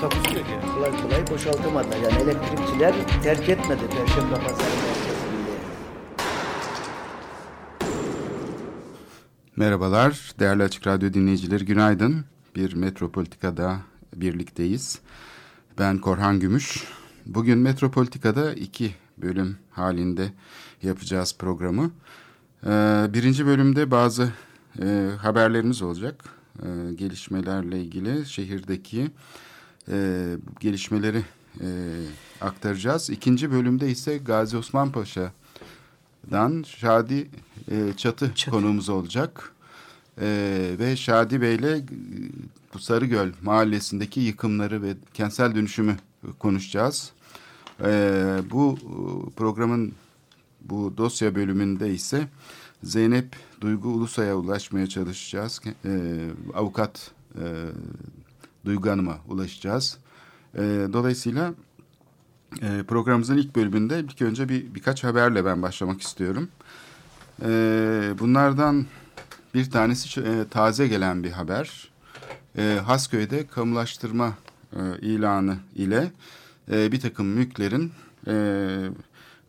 Takusu yok yani. kolay kolay boşaltamadılar. Yani elektrikçiler terk etmedi Perşembe Pazarı merkezini. Merhabalar, değerli Açık Radyo dinleyicileri günaydın. Bir Metropolitika'da birlikteyiz. Ben Korhan Gümüş. Bugün Metropolitika'da iki bölüm halinde yapacağız programı. Ee, birinci bölümde bazı e, haberlerimiz olacak. E, gelişmelerle ilgili şehirdeki e, gelişmeleri e, aktaracağız. İkinci bölümde ise Gazi Osman Paşa'dan Şadi e, Çatı, konuğumuz olacak. E, ve Şadi Bey'le e, bu Sarıgöl mahallesindeki yıkımları ve kentsel dönüşümü konuşacağız. E, bu e, programın bu dosya bölümünde ise Zeynep Duygu Ulusay'a ulaşmaya çalışacağız. E, avukat e, Duygu Hanım'a ulaşacağız. E, dolayısıyla e, programımızın ilk bölümünde ilk önce bir birkaç haberle ben başlamak istiyorum. E, bunlardan bir tanesi e, taze gelen bir haber. E, Hasköy'de kamulaştırma e, ilanı ile e, bir takım mülklerin e,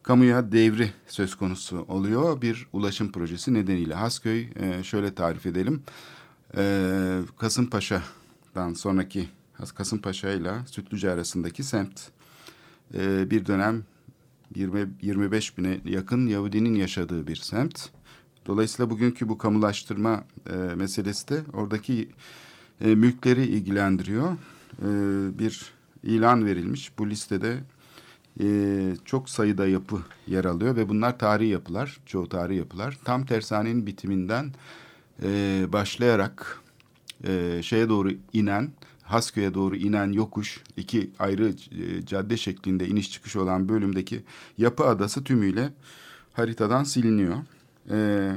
kamuya devri söz konusu oluyor. Bir ulaşım projesi nedeniyle Hasköy e, şöyle tarif edelim. E, Kasımpaşa'dan sonraki Kasımpaşa ile Sütlüce arasındaki semt e, bir dönem 20, 25 bine yakın Yahudinin yaşadığı bir semt. Dolayısıyla bugünkü bu kamulaştırma e, meselesi de oradaki e, mülkleri ilgilendiriyor. E, bir ilan verilmiş. Bu listede e, çok sayıda yapı yer alıyor ve bunlar tarihi yapılar. Çoğu tarihi yapılar. Tam tersanenin bitiminden e, başlayarak e, şeye doğru inen, Hasköy'e doğru inen yokuş, iki ayrı e, cadde şeklinde iniş çıkış olan bölümdeki yapı adası tümüyle haritadan siliniyor. E,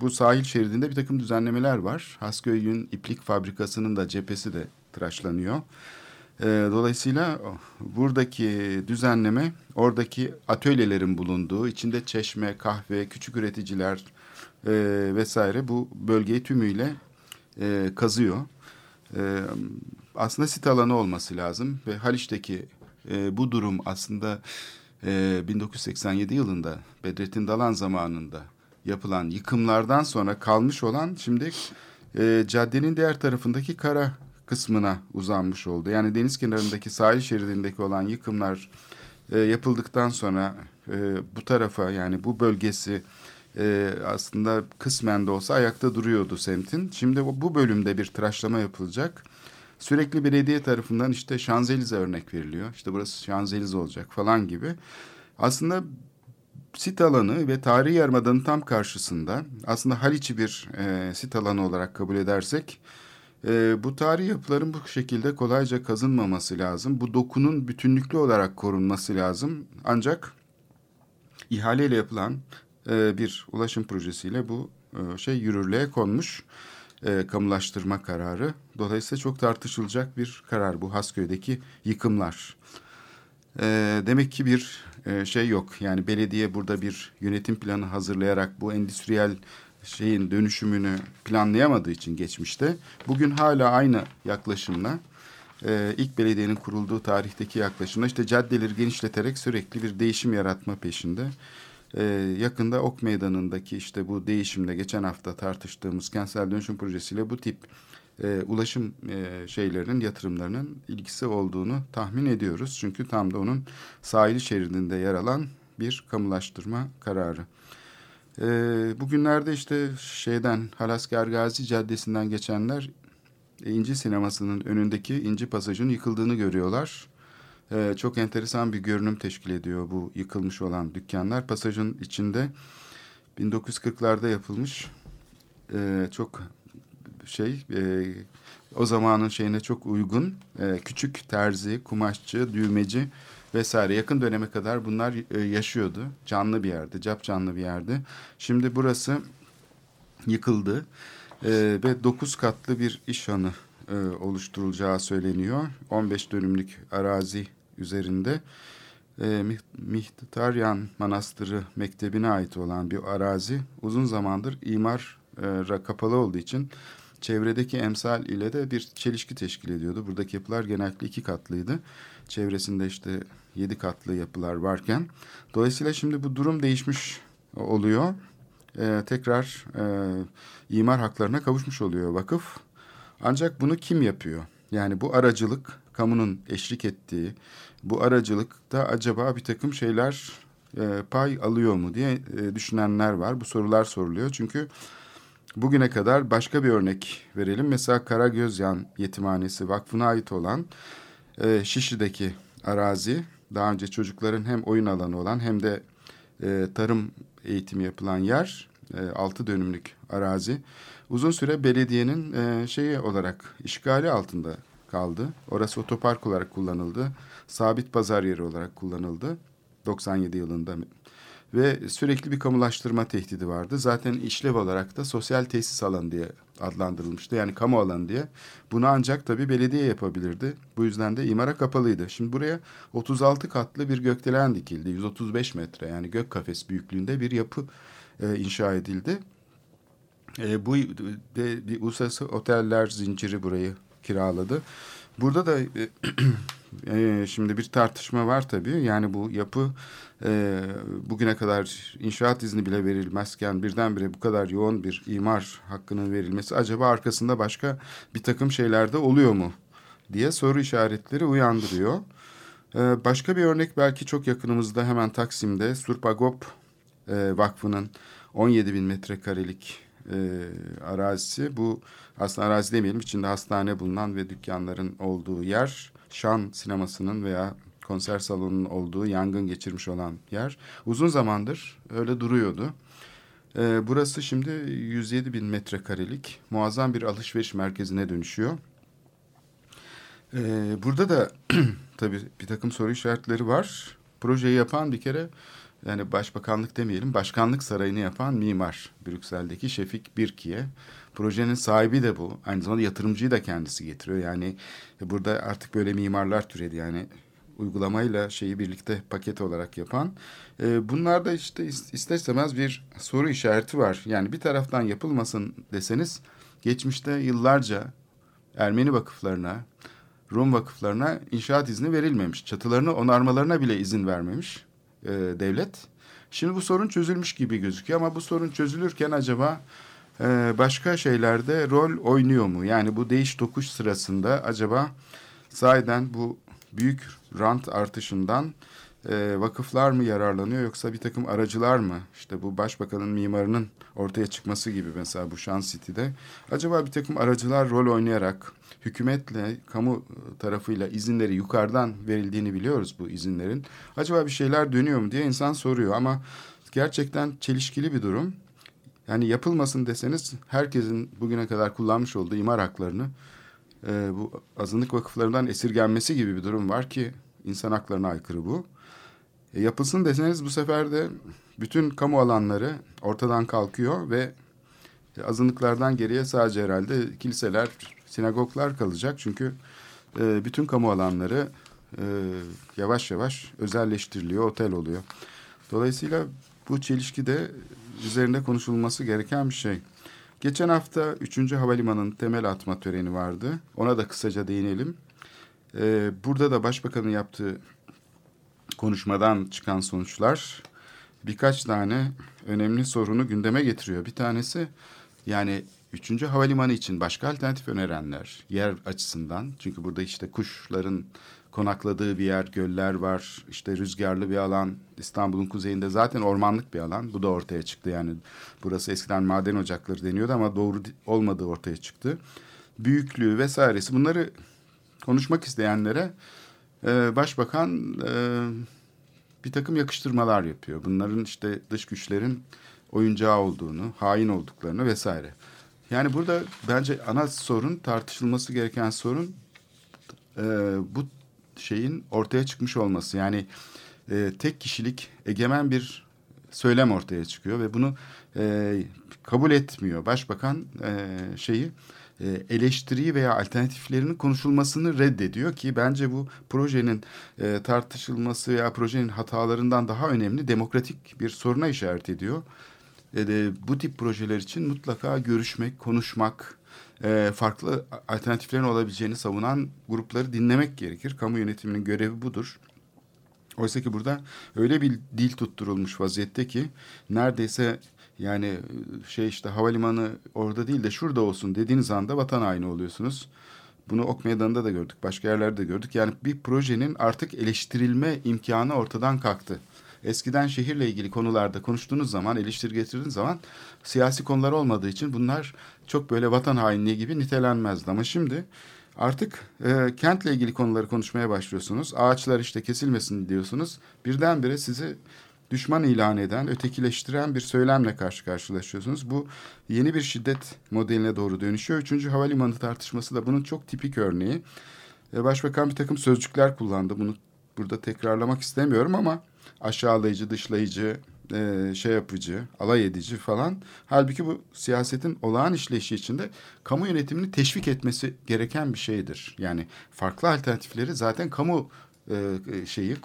bu sahil şeridinde bir takım düzenlemeler var. Hasköy'ün iplik fabrikasının da cephesi de tıraşlanıyor. E, dolayısıyla buradaki düzenleme oradaki atölyelerin bulunduğu, içinde çeşme, kahve, küçük üreticiler e, vesaire bu bölgeyi tümüyle e, kazıyor. E, aslında sit alanı olması lazım ve Haliç'teki e, bu durum aslında e, 1987 yılında Bedrettin Dalan zamanında yapılan yıkımlardan sonra kalmış olan şimdi e, caddenin diğer tarafındaki kara kısmına uzanmış oldu. Yani deniz kenarındaki sahil şeridindeki olan yıkımlar e, yapıldıktan sonra e, bu tarafa yani bu bölgesi e, aslında kısmen de olsa ayakta duruyordu semtin. Şimdi bu bölümde bir tıraşlama yapılacak. Sürekli belediye tarafından işte Şanzelize örnek veriliyor. İşte burası Şanzelize olacak falan gibi. Aslında sit alanı ve tarihi yarımadanın tam karşısında aslında Haliç'i bir e, sit alanı olarak kabul edersek e, bu tarihi yapıların bu şekilde kolayca kazınmaması lazım. Bu dokunun bütünlüklü olarak korunması lazım. Ancak ihaleyle yapılan e, bir ulaşım projesiyle bu e, şey yürürlüğe konmuş e, kamulaştırma kararı. Dolayısıyla çok tartışılacak bir karar bu Hasköy'deki yıkımlar. Demek ki bir şey yok. Yani belediye burada bir yönetim planı hazırlayarak bu endüstriyel şeyin dönüşümünü planlayamadığı için geçmişte bugün hala aynı yaklaşımla ilk belediyenin kurulduğu tarihteki yaklaşımla işte caddeleri genişleterek sürekli bir değişim yaratma peşinde. E, yakında Ok Meydanı'ndaki işte bu değişimle geçen hafta tartıştığımız kentsel dönüşüm projesiyle bu tip e, ulaşım e, şeylerinin yatırımlarının ilgisi olduğunu tahmin ediyoruz. Çünkü tam da onun sahil şeridinde yer alan bir kamulaştırma kararı. E, bugünlerde işte şeyden Halasker Gazi Caddesi'nden geçenler İnci Sineması'nın önündeki İnci Pasajı'nın yıkıldığını görüyorlar. E, çok enteresan bir görünüm teşkil ediyor bu yıkılmış olan dükkanlar. Pasajın içinde 1940'larda yapılmış e, çok şey e, o zamanın şeyine çok uygun küçük terzi, kumaşçı, düğmeci vesaire yakın döneme kadar bunlar e, yaşıyordu. Canlı bir yerde, cap canlı bir yerde. Şimdi burası yıkıldı ve 9 katlı bir iş hanı e, oluşturulacağı söyleniyor. 15 dönümlük arazi üzerinde e, Mih- Mihtaryan Manastırı Mektebi'ne ait olan bir arazi uzun zamandır imara kapalı olduğu için çevredeki emsal ile de bir çelişki teşkil ediyordu. Buradaki yapılar genellikle iki katlıydı. Çevresinde işte yedi katlı yapılar varken. Dolayısıyla şimdi bu durum değişmiş oluyor. E, tekrar e, imar haklarına kavuşmuş oluyor vakıf. Ancak bunu kim yapıyor? Yani bu aracılık kamunun eşlik ettiği bu aracılıkta acaba bir takım şeyler e, pay alıyor mu diye e, düşünenler var. Bu sorular soruluyor. Çünkü bugüne kadar başka bir örnek verelim. Mesela Karagözyan Yetimhanesi Vakfı'na ait olan e, Şişli'deki arazi daha önce çocukların hem oyun alanı olan hem de e, tarım eğitimi yapılan yer e, 6 dönümlük arazi uzun süre belediyenin e, şeyi olarak işgali altında kaldı. Orası otopark olarak kullanıldı. Sabit pazar yeri olarak kullanıldı 97 yılında ve sürekli bir kamulaştırma tehdidi vardı. Zaten işlev olarak da sosyal tesis alanı diye adlandırılmıştı. Yani kamu alanı diye. Bunu ancak tabii belediye yapabilirdi. Bu yüzden de imara kapalıydı. Şimdi buraya 36 katlı bir gökdelen dikildi. 135 metre yani gök kafes büyüklüğünde bir yapı e, inşa edildi. E, bu de bir uluslararası oteller zinciri burayı kiraladı. Burada da e, e, şimdi bir tartışma var tabii. Yani bu yapı e, bugüne kadar inşaat izni bile verilmezken birdenbire bu kadar yoğun bir imar hakkının verilmesi acaba arkasında başka bir takım şeyler de oluyor mu diye soru işaretleri uyandırıyor. E, başka bir örnek belki çok yakınımızda hemen Taksim'de Surpagop e, Vakfı'nın 17 bin metrekarelik e, arazisi. Bu aslında arazi demeyelim içinde hastane bulunan ve dükkanların olduğu yer. Şan sinemasının veya konser salonunun olduğu yangın geçirmiş olan yer. Uzun zamandır öyle duruyordu. E, burası şimdi 107 bin metrekarelik muazzam bir alışveriş merkezine dönüşüyor. E, burada da tabii bir takım soru işaretleri var. Projeyi yapan bir kere yani başbakanlık demeyelim başkanlık sarayını yapan mimar Brüksel'deki Şefik Birki'ye. Projenin sahibi de bu. Aynı zamanda yatırımcıyı da kendisi getiriyor. Yani burada artık böyle mimarlar türedi yani uygulamayla şeyi birlikte paket olarak yapan. E, bunlarda işte ister istemez bir soru işareti var. Yani bir taraftan yapılmasın deseniz geçmişte yıllarca Ermeni vakıflarına, Rum vakıflarına inşaat izni verilmemiş. Çatılarını onarmalarına bile izin vermemiş e, devlet. Şimdi bu sorun çözülmüş gibi gözüküyor ama bu sorun çözülürken acaba başka şeylerde rol oynuyor mu? Yani bu değiş tokuş sırasında acaba sahiden bu büyük rant artışından e, vakıflar mı yararlanıyor yoksa bir takım aracılar mı? İşte bu başbakanın mimarının ortaya çıkması gibi mesela bu Şan City'de. Acaba bir takım aracılar rol oynayarak hükümetle kamu tarafıyla izinleri yukarıdan verildiğini biliyoruz bu izinlerin. Acaba bir şeyler dönüyor mu diye insan soruyor ama gerçekten çelişkili bir durum. Yani yapılmasın deseniz herkesin bugüne kadar kullanmış olduğu imar haklarını e, bu azınlık vakıflarından esirgenmesi gibi bir durum var ki insan haklarına aykırı bu. E, yapılsın deseniz bu sefer de bütün kamu alanları ortadan kalkıyor ve azınlıklardan geriye sadece herhalde kiliseler, sinagoglar kalacak. Çünkü e, bütün kamu alanları e, yavaş yavaş özelleştiriliyor, otel oluyor. Dolayısıyla bu çelişki de üzerinde konuşulması gereken bir şey. Geçen hafta 3. Havalimanı'nın temel atma töreni vardı. Ona da kısaca değinelim. Ee, burada da başbakanın yaptığı konuşmadan çıkan sonuçlar birkaç tane önemli sorunu gündeme getiriyor. Bir tanesi yani 3. Havalimanı için başka alternatif önerenler yer açısından. Çünkü burada işte kuşların konakladığı bir yer, göller var, işte rüzgarlı bir alan. İstanbul'un kuzeyinde zaten ormanlık bir alan. Bu da ortaya çıktı yani. Burası eskiden maden ocakları deniyordu ama doğru olmadığı ortaya çıktı. Büyüklüğü vesairesi bunları konuşmak isteyenlere e, başbakan e, bir takım yakıştırmalar yapıyor. Bunların işte dış güçlerin oyuncağı olduğunu, hain olduklarını vesaire. Yani burada bence ana sorun tartışılması gereken sorun e, bu şeyin ortaya çıkmış olması. Yani e, tek kişilik egemen bir söylem ortaya çıkıyor ve bunu e, kabul etmiyor. Başbakan e, şeyi e, eleştiriyi veya alternatiflerinin konuşulmasını reddediyor ki bence bu projenin e, tartışılması veya projenin hatalarından daha önemli demokratik bir soruna işaret ediyor. E, de, bu tip projeler için mutlaka görüşmek, konuşmak, e, farklı alternatiflerin olabileceğini savunan grupları dinlemek gerekir. Kamu yönetiminin görevi budur. Oysa ki burada öyle bir dil tutturulmuş vaziyette ki neredeyse yani şey işte havalimanı orada değil de şurada olsun dediğiniz anda vatan haini oluyorsunuz. Bunu Ok Meydanı'nda da gördük, başka yerlerde de gördük. Yani bir projenin artık eleştirilme imkanı ortadan kalktı. Eskiden şehirle ilgili konularda konuştuğunuz zaman, eleştiri getirdiğiniz zaman siyasi konular olmadığı için bunlar çok böyle vatan hainliği gibi nitelenmezdi. Ama şimdi artık e, kentle ilgili konuları konuşmaya başlıyorsunuz. Ağaçlar işte kesilmesin diyorsunuz. Birdenbire sizi düşman ilan eden, ötekileştiren bir söylemle karşı karşılaşıyorsunuz. Bu yeni bir şiddet modeline doğru dönüşüyor. Üçüncü havalimanı tartışması da bunun çok tipik örneği. E, Başbakan bir takım sözcükler kullandı. Bunu burada tekrarlamak istemiyorum ama aşağılayıcı, dışlayıcı, e, şey yapıcı, alay edici falan. Halbuki bu siyasetin olağan işleyişi içinde kamu yönetimini teşvik etmesi gereken bir şeydir. Yani farklı alternatifleri zaten kamu e, şeyi, e,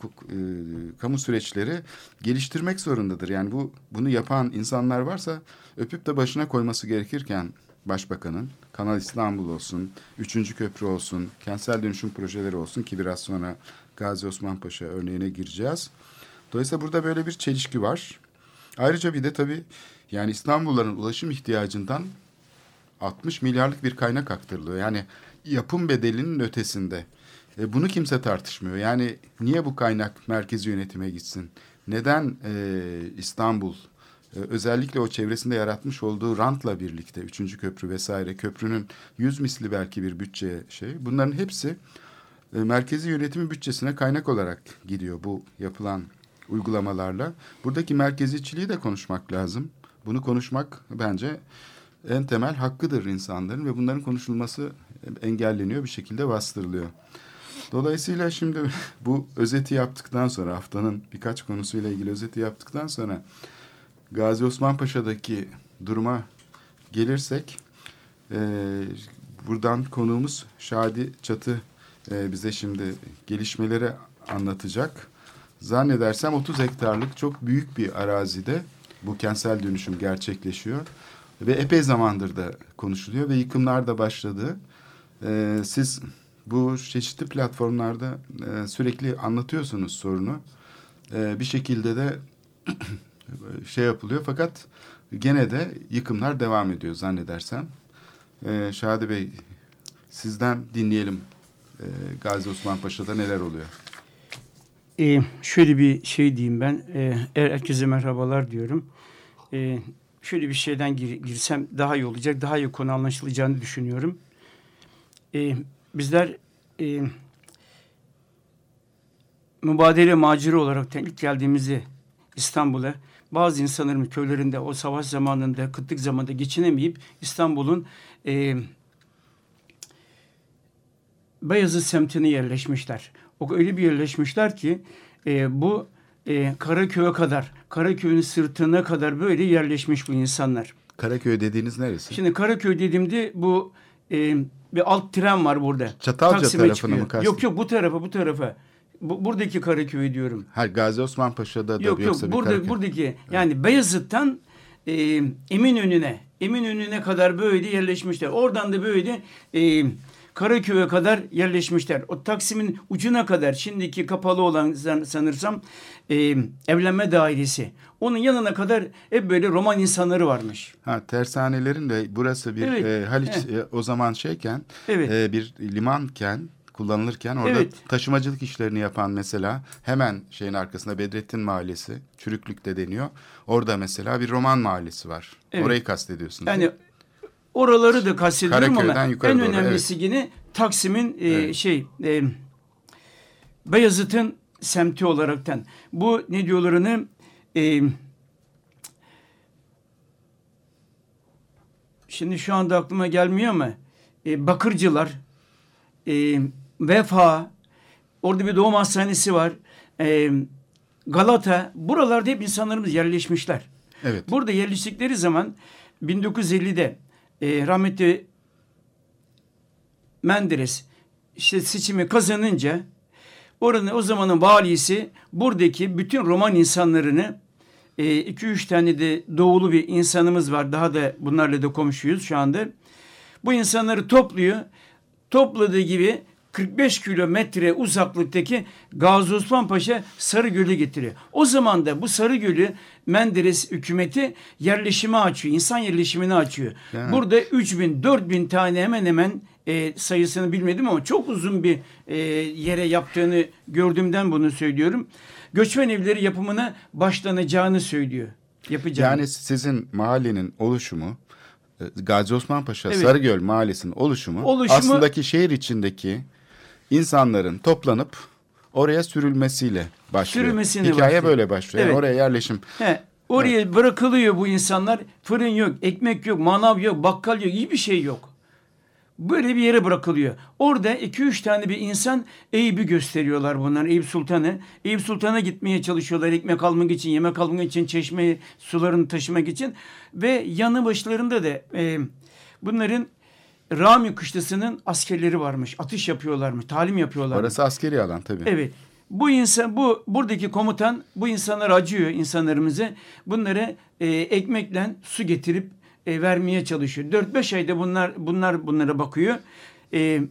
kamu süreçleri geliştirmek zorundadır. Yani bu bunu yapan insanlar varsa öpüp de başına koyması gerekirken Başbakanın, Kanal İstanbul olsun, Üçüncü Köprü olsun, kentsel dönüşüm projeleri olsun ki biraz sonra Gazi Osman Paşa örneğine gireceğiz. Dolayısıyla burada böyle bir çelişki var. Ayrıca bir de tabii yani İstanbulluların ulaşım ihtiyacından 60 milyarlık bir kaynak aktarılıyor. Yani yapım bedelinin ötesinde. E, bunu kimse tartışmıyor. Yani niye bu kaynak merkezi yönetime gitsin? Neden e, İstanbul e, özellikle o çevresinde yaratmış olduğu rantla birlikte üçüncü köprü vesaire köprünün yüz misli belki bir bütçe şey. Bunların hepsi e, merkezi yönetimi bütçesine kaynak olarak gidiyor bu yapılan uygulamalarla. Buradaki merkeziyetçiliği de konuşmak lazım. Bunu konuşmak bence en temel hakkıdır insanların ve bunların konuşulması engelleniyor bir şekilde bastırılıyor. Dolayısıyla şimdi bu özeti yaptıktan sonra haftanın birkaç konusuyla ilgili özeti yaptıktan sonra Gazi Osman Paşa'daki duruma gelirsek e, buradan konuğumuz Şadi Çatı e, bize şimdi gelişmeleri anlatacak. Zannedersem 30 hektarlık çok büyük bir arazide bu kentsel dönüşüm gerçekleşiyor. Ve epey zamandır da konuşuluyor ve yıkımlar da başladı. Ee, siz bu çeşitli platformlarda e, sürekli anlatıyorsunuz sorunu. E, bir şekilde de şey yapılıyor fakat gene de yıkımlar devam ediyor zannedersem. E, Şadi Bey sizden dinleyelim e, Gazi Osman Paşa'da neler oluyor? Ee, şöyle bir şey diyeyim ben. Ee, herkese merhabalar diyorum. Ee, şöyle bir şeyden gir, girsem daha iyi olacak. Daha iyi konu anlaşılacağını düşünüyorum. Ee, bizler e, mübadele maciri olarak ilk geldiğimizde İstanbul'a bazı insanların köylerinde o savaş zamanında, kıtlık zamanında geçinemeyip İstanbul'un e, Beyazıt semtine yerleşmişler. O öyle bir yerleşmişler ki e, bu e, Karaköy'e kadar, Karaköy'ün sırtına kadar böyle yerleşmiş bu insanlar. Karaköy dediğiniz neresi? Şimdi Karaköy dediğimde bu e, bir alt tren var burada. Çatalca Taksim'e tarafını çıkıyor. mı kastın? Yok yok bu tarafa bu tarafa. Bu, buradaki Karaköy diyorum. Her Gazi Osman Paşa'da da yok, yoksa yok, bir burada, Karaköy. Buradaki yani evet. Beyazıt'tan e, Eminönü'ne Eminönü'ne kadar böyle yerleşmişler. Oradan da böyle e, Karaköy'e kadar yerleşmişler. O Taksim'in ucuna kadar şimdiki kapalı olan sanırsam e, evlenme dairesi. Onun yanına kadar hep böyle Roman insanları varmış. Ha tersanelerin de burası bir evet. e, Haliç e, o zaman şeyken evet. e, bir limanken kullanılırken orada evet. taşımacılık işlerini yapan mesela hemen şeyin arkasında Bedrettin Mahallesi, Çürüklük'te deniyor. Orada mesela bir Roman mahallesi var. Evet. Orayı kastediyorsunuz. Yani oraları da kastediyorum ama en doğru, önemlisi evet. yine Taksim'in e, evet. şey e, Beyazıt'ın semti olaraktan. Bu ne diyorlarını e, şimdi şu anda aklıma gelmiyor ama e, Bakırcılar, e, Vefa, orada bir doğum hastanesi var. E, Galata. Buralarda hep insanlarımız yerleşmişler. Evet. Burada yerleştikleri zaman 1950'de e, rahmetli Menderes işte seçimi kazanınca oranın o zamanın valisi buradaki bütün Roman insanlarını 2-3 e, tane de doğulu bir insanımız var. Daha da bunlarla da komşuyuz şu anda. Bu insanları topluyor. Topladığı gibi 45 kilometre uzaklıktaki Gazi Osman Paşa Sarıgöl'ü getiriyor. O zaman da bu Sarıgöl'ü Menderes hükümeti yerleşime açıyor. insan yerleşimini açıyor. Yani. Burada 3000 4000 tane hemen hemen e, sayısını bilmedim ama çok uzun bir e, yere yaptığını gördüğümden bunu söylüyorum. Göçmen evleri yapımına başlanacağını söylüyor. Yapacağını. Yani sizin mahallenin oluşumu e, Gazi Osman Paşa evet. Sarıgöl Mahallesi'nin oluşumu, oluşumu aslındaki şehir içindeki insanların toplanıp oraya sürülmesiyle başlıyor. Sürülmesine Hikaye başlıyor. böyle başlıyor. Evet. Yani oraya yerleşim. He. Oraya evet. bırakılıyor bu insanlar. Fırın yok, ekmek yok, manav yok, bakkal yok, hiçbir şey yok. Böyle bir yere bırakılıyor. Orada iki üç tane bir insan Eyüp'ü gösteriyorlar bunlar. Eyüp Sultan'ı. Eyüp Sultan'a gitmeye çalışıyorlar ekmek almak için, yemek almak için, çeşme sularını taşımak için. Ve yanı başlarında da e, bunların Rami kışlasının askerleri varmış. Atış yapıyorlarmış, talim yapıyorlar. Orası askeri alan tabii. Evet. Bu insan, bu buradaki komutan bu insanlar acıyor insanlarımıza. Bunlara e, ekmekle su getirip e, vermeye çalışıyor. 4-5 ayda bunlar bunlar bunlara bakıyor. E,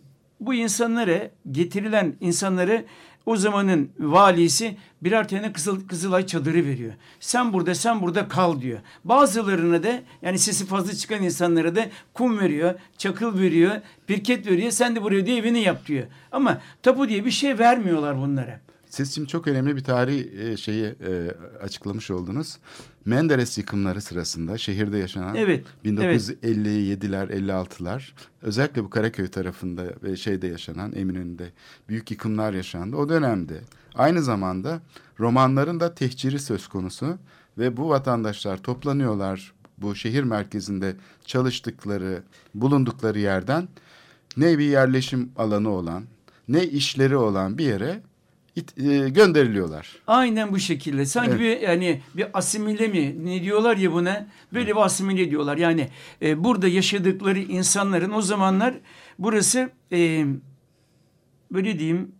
bu insanlara getirilen insanları o zamanın valisi birer tane Kızıl, Kızılay çadırı veriyor. Sen burada sen burada kal diyor. Bazılarına da yani sesi fazla çıkan insanlara da kum veriyor, çakıl veriyor, pirket veriyor. Sen de buraya diye evini yap diyor. Ama tapu diye bir şey vermiyorlar bunlara. Siz şimdi çok önemli bir tarih e, şeyi e, açıklamış oldunuz. Menderes yıkımları sırasında şehirde yaşanan evet, 1957'ler, evet. 56'lar özellikle bu Karaköy tarafında ve şeyde yaşanan Eminönü'nde büyük yıkımlar yaşandı. O dönemde aynı zamanda romanların da tehciri söz konusu ve bu vatandaşlar toplanıyorlar bu şehir merkezinde çalıştıkları, bulundukları yerden ne bir yerleşim alanı olan, ne işleri olan bir yere it, e, gönderiliyorlar. Aynen bu şekilde. Sanki evet. bir yani bir asimile mi ne diyorlar ya buna? Böyle bir asimile diyorlar. Yani e, burada yaşadıkları insanların o zamanlar burası e, böyle diyeyim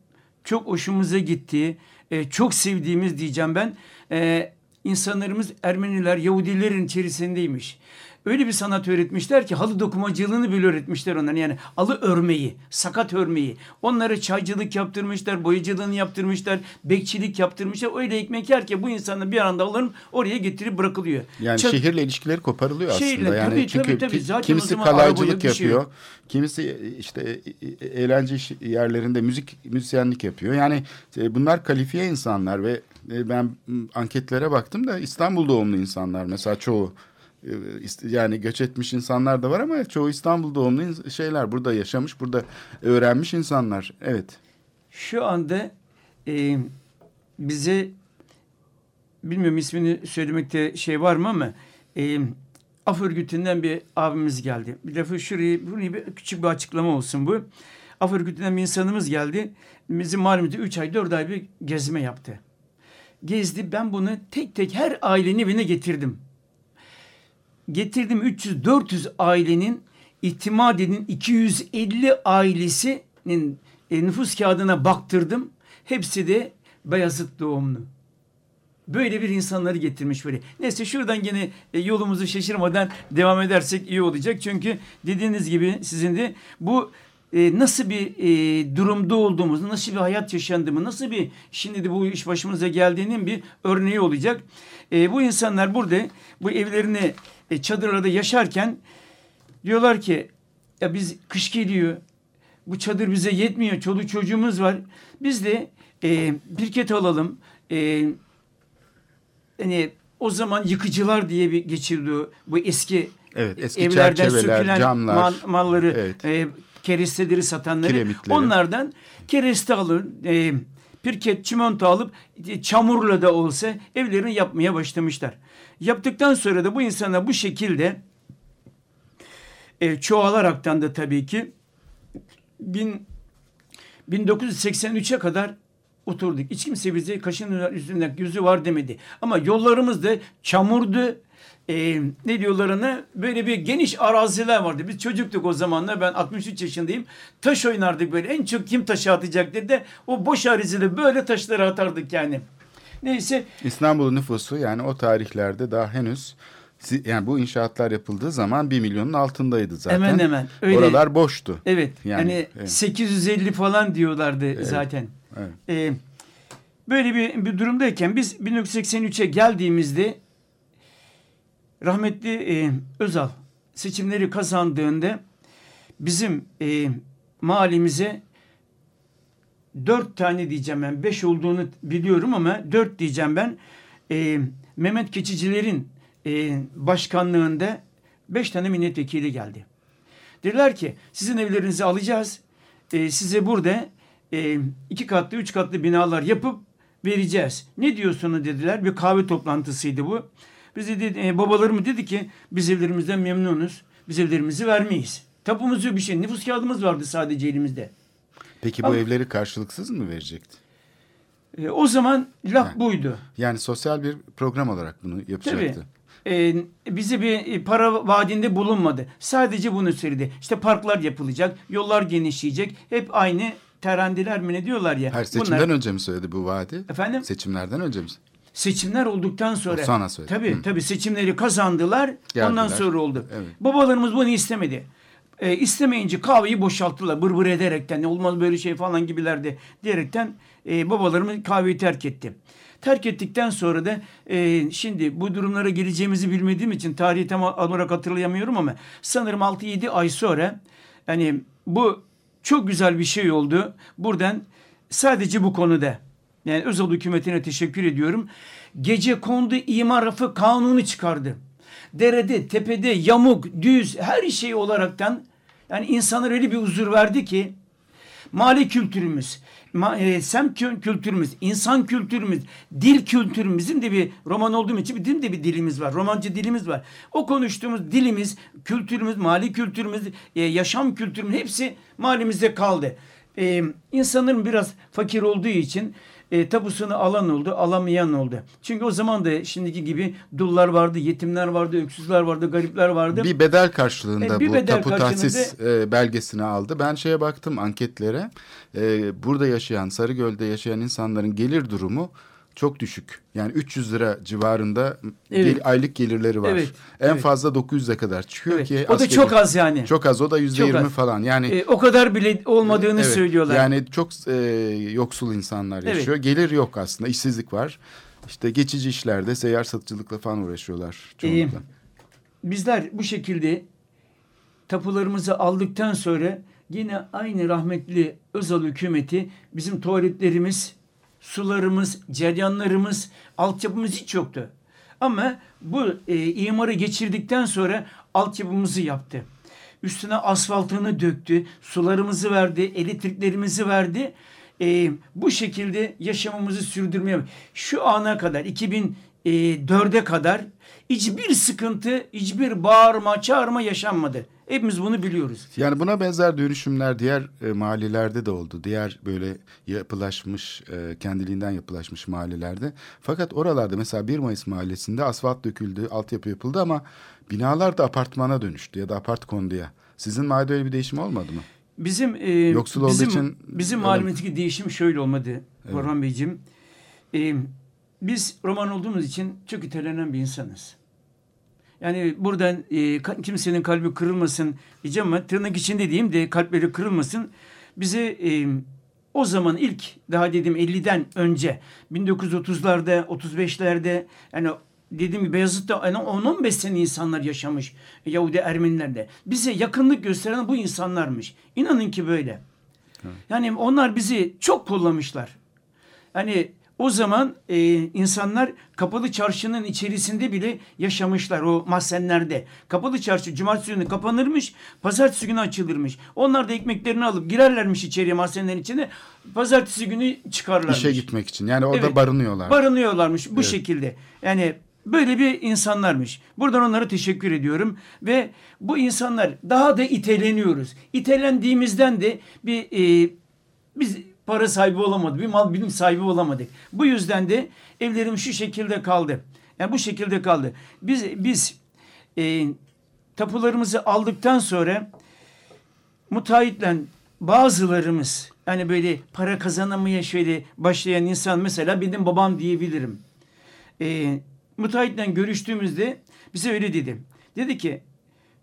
çok hoşumuza gittiği, e, çok sevdiğimiz diyeceğim ben. E, insanlarımız Ermeniler, Yahudilerin içerisindeymiş öyle bir sanat öğretmişler ki halı dokumacılığını bile öğretmişler onların. Yani alı örmeyi, sakat örmeyi. Onları çaycılık yaptırmışlar, boyacılığını yaptırmışlar, bekçilik yaptırmışlar. Öyle ekmek yer ki bu insanlar bir anda alırım oraya getirip bırakılıyor. Yani Ç- şehirle ilişkileri koparılıyor şehirle, aslında. Yani tabii, çünkü tabii, tabii. Zaten kimisi kalaycılık şey yapıyor. Şey kimisi işte eğlence yerlerinde müzik müzisyenlik yapıyor. Yani e, bunlar kalifiye insanlar ve e, ben anketlere baktım da İstanbul doğumlu insanlar mesela çoğu yani göç etmiş insanlar da var ama çoğu İstanbul doğumlu şeyler burada yaşamış, burada öğrenmiş insanlar. Evet. Şu anda e, bize bilmiyorum ismini söylemekte şey var mı ama e, Af örgütünden bir abimiz geldi. Bir defa şurayı, burayı bir küçük bir açıklama olsun bu. Af örgütünden bir insanımız geldi. Bizim mahallemizde 3 ay 4 ay bir gezme yaptı. Gezdi ben bunu tek tek her ailenin evine getirdim getirdim 300-400 ailenin itimadinin 250 ailesinin e, nüfus kağıdına baktırdım. Hepsi de Beyazıt doğumlu. Böyle bir insanları getirmiş böyle. Neyse şuradan yine e, yolumuzu şaşırmadan devam edersek iyi olacak. Çünkü dediğiniz gibi sizin de bu e, nasıl bir e, durumda olduğumuzu, nasıl bir hayat yaşandığımı, nasıl bir şimdi de bu iş başımıza geldiğinin bir örneği olacak. E, bu insanlar burada bu evlerini e, çadırlarda yaşarken diyorlar ki ya biz kış geliyor bu çadır bize yetmiyor çoluk çocuğumuz var biz de e, birket alalım e, hani o zaman yıkıcılar diye bir geçirdi bu eski evet, eski evlerden sökülen camlar, mal, malları evet. e, keresteleri satanları Kiremitleri. onlardan kereste alın e, pirket çimento alıp e, çamurla da olsa evlerini yapmaya başlamışlar. Yaptıktan sonra da bu insana bu şekilde e, çoğalaraktan da tabii ki bin, 1983'e kadar oturduk. Hiç kimse bize kaşın üstünde yüzü var demedi. Ama yollarımız da çamurdu. Ee, ne diyorlar ona? Böyle bir geniş araziler vardı. Biz çocuktuk o zamanlar. Ben 63 yaşındayım. Taş oynardık böyle. En çok kim taşı atacak dedi de o boş arazide böyle taşları atardık yani. Neyse İstanbul nüfusu yani o tarihlerde daha henüz yani bu inşaatlar yapıldığı zaman 1 milyonun altındaydı zaten. Hemen hemen, öyle. Oralar boştu. Evet. Yani, Yani, evet. 850 falan diyorlardı zaten. Evet. Ee, böyle bir, bir durumdayken biz 1983'e geldiğimizde rahmetli e, Özal seçimleri kazandığında bizim e, mahallemize dört tane diyeceğim ben. Beş olduğunu biliyorum ama dört diyeceğim ben. E, Mehmet Keçiciler'in e, başkanlığında beş tane milletvekili geldi. Dediler ki sizin evlerinizi alacağız. E, size burada e, iki katlı, üç katlı binalar yapıp vereceğiz. Ne diyorsunuz dediler. Bir kahve toplantısıydı bu. Biz dedi, e, babalarım dedi ki biz evlerimizden memnunuz. Biz evlerimizi vermeyiz. Tapumuz yok bir şey. Nüfus kağıdımız vardı sadece elimizde. Peki bu Ama- evleri karşılıksız mı verecekti? E, o zaman laf Ha. buydu. Yani sosyal bir program olarak bunu Tabii. yapacaktı. E, bize bir e, para vaadinde bulunmadı. Sadece bunu söyledi. İşte parklar yapılacak, yollar genişleyecek. Hep aynı terendiler mi ne diyorlar ya. Her seçimden Bunlar- önce mi söyledi bu vaadi? Efendim? Seçimlerden önce mi? Seçimler olduktan sonra. O sonra söyledi. Tabii Hı. tabii seçimleri kazandılar. Geldiler. Ondan sonra oldu. Evet. Babalarımız bunu istemedi. E, istemeyince kahveyi boşalttılar bır bır ederekten ne olmaz böyle şey falan gibilerdi diyerekten e, babalarımız kahveyi terk etti. Terk ettikten sonra da e, şimdi bu durumlara geleceğimizi bilmediğim için tarihi tam olarak hatırlayamıyorum ama sanırım 6-7 ay sonra yani bu çok güzel bir şey oldu. Buradan sadece bu konuda yani Özal hükümetine teşekkür ediyorum. Gece kondu imar rafı kanunu çıkardı. Derede, tepede, yamuk, düz her şey olaraktan yani insanlar öyle bir huzur verdi ki mali kültürümüz, ma, e, semt kü- kültürümüz, insan kültürümüz, dil kültürümüz, bizim de bir roman olduğum için bizim de bir dilimiz var. Romancı dilimiz var. O konuştuğumuz dilimiz, kültürümüz, mali kültürümüz, e, yaşam kültürümüz hepsi mahallemizde kaldı. E, insanların biraz fakir olduğu için e, tapusunu alan oldu, alamayan oldu. Çünkü o zaman da şimdiki gibi dullar vardı, yetimler vardı, öksüzler vardı, garipler vardı. Bir bedel karşılığında E, bir bu bedel tapu karşılığında- tahsis e, belgesini aldı. Ben şeye baktım anketlere. E, burada yaşayan, Sarıgöl'de yaşayan insanların gelir durumu çok düşük. Yani 300 lira civarında Evet. gel- aylık gelirleri var. Evet, En evet. fazla 900'e kadar çıkıyor Evet. ki. O da askeri- çok az yani. Çok az o da yüzde yirmi falan. Yani E, o kadar bile olmadığını Evet, söylüyorlar. Yani çok e, yoksul insanlar Evet. yaşıyor. Gelir yok aslında. işsizlik var. İşte geçici işlerde seyyar satıcılıkla falan uğraşıyorlar çoğunlukla. Bizler bu şekilde tapularımızı aldıktan sonra yine aynı rahmetli Özal hükümeti bizim tuvaletlerimiz, sularımız, ceryanlarımız, altyapımız hiç yoktu. Ama bu e, imarı geçirdikten sonra altyapımızı yaptı. Üstüne asfaltını döktü, sularımızı verdi, elektriklerimizi verdi. E, bu şekilde yaşamımızı sürdürmeye şu ana kadar 2004'e kadar hiçbir sıkıntı, hiçbir bağırma, çağırma yaşanmadı. Hepimiz bunu biliyoruz. Yani buna benzer dönüşümler diğer e, mahallelerde de oldu. Diğer böyle yapılaşmış, e, kendiliğinden yapılaşmış mahallelerde. Fakat oralarda mesela 1 Mayıs mahallesinde asfalt döküldü, altyapı yapıldı ama binalar da apartmana dönüştü ya da apart konduya. Sizin mahallede öyle bir değişim olmadı mı? Bizim e, Yoksul bizim, için bizim mahallemizdeki değişim şöyle olmadı Orhan Beyciğim. E, biz roman olduğumuz için çok itelenen bir insanız. Yani buradan e, kimsenin kalbi kırılmasın diyeceğim ama tırnak içinde diyeyim de kalpleri kırılmasın. Bize e, o zaman ilk daha dedim 50'den önce 1930'larda 35'lerde yani dediğim gibi Beyazıt'ta yani 10-15 sene insanlar yaşamış Yahudi Ermenilerle. Bize yakınlık gösteren bu insanlarmış. İnanın ki böyle. Yani onlar bizi çok kollamışlar. Hani o zaman e, insanlar kapalı çarşının içerisinde bile yaşamışlar o mahzenlerde. Kapalı çarşı cumartesi günü kapanırmış, pazartesi günü açılırmış. Onlar da ekmeklerini alıp girerlermiş içeriye mahzenlerin içine. Pazartesi günü çıkarlarmış. İşe gitmek için. Yani orada Evet. barınıyorlar. Barınıyorlarmış bu Evet. şekilde. Yani böyle bir insanlarmış. Buradan onlara teşekkür ediyorum. Ve bu insanlar daha da iteleniyoruz. İtelendiğimizden de bir e, biz para sahibi olamadık. Bir mal bilim sahibi olamadık. Bu yüzden de evlerim şu şekilde kaldı. Yani bu şekilde kaldı. Biz biz e, tapularımızı aldıktan sonra müteahhitle bazılarımız yani böyle para kazanamaya şöyle başlayan insan mesela benim babam diyebilirim. E, müteahhitle görüştüğümüzde bize öyle dedi. Dedi ki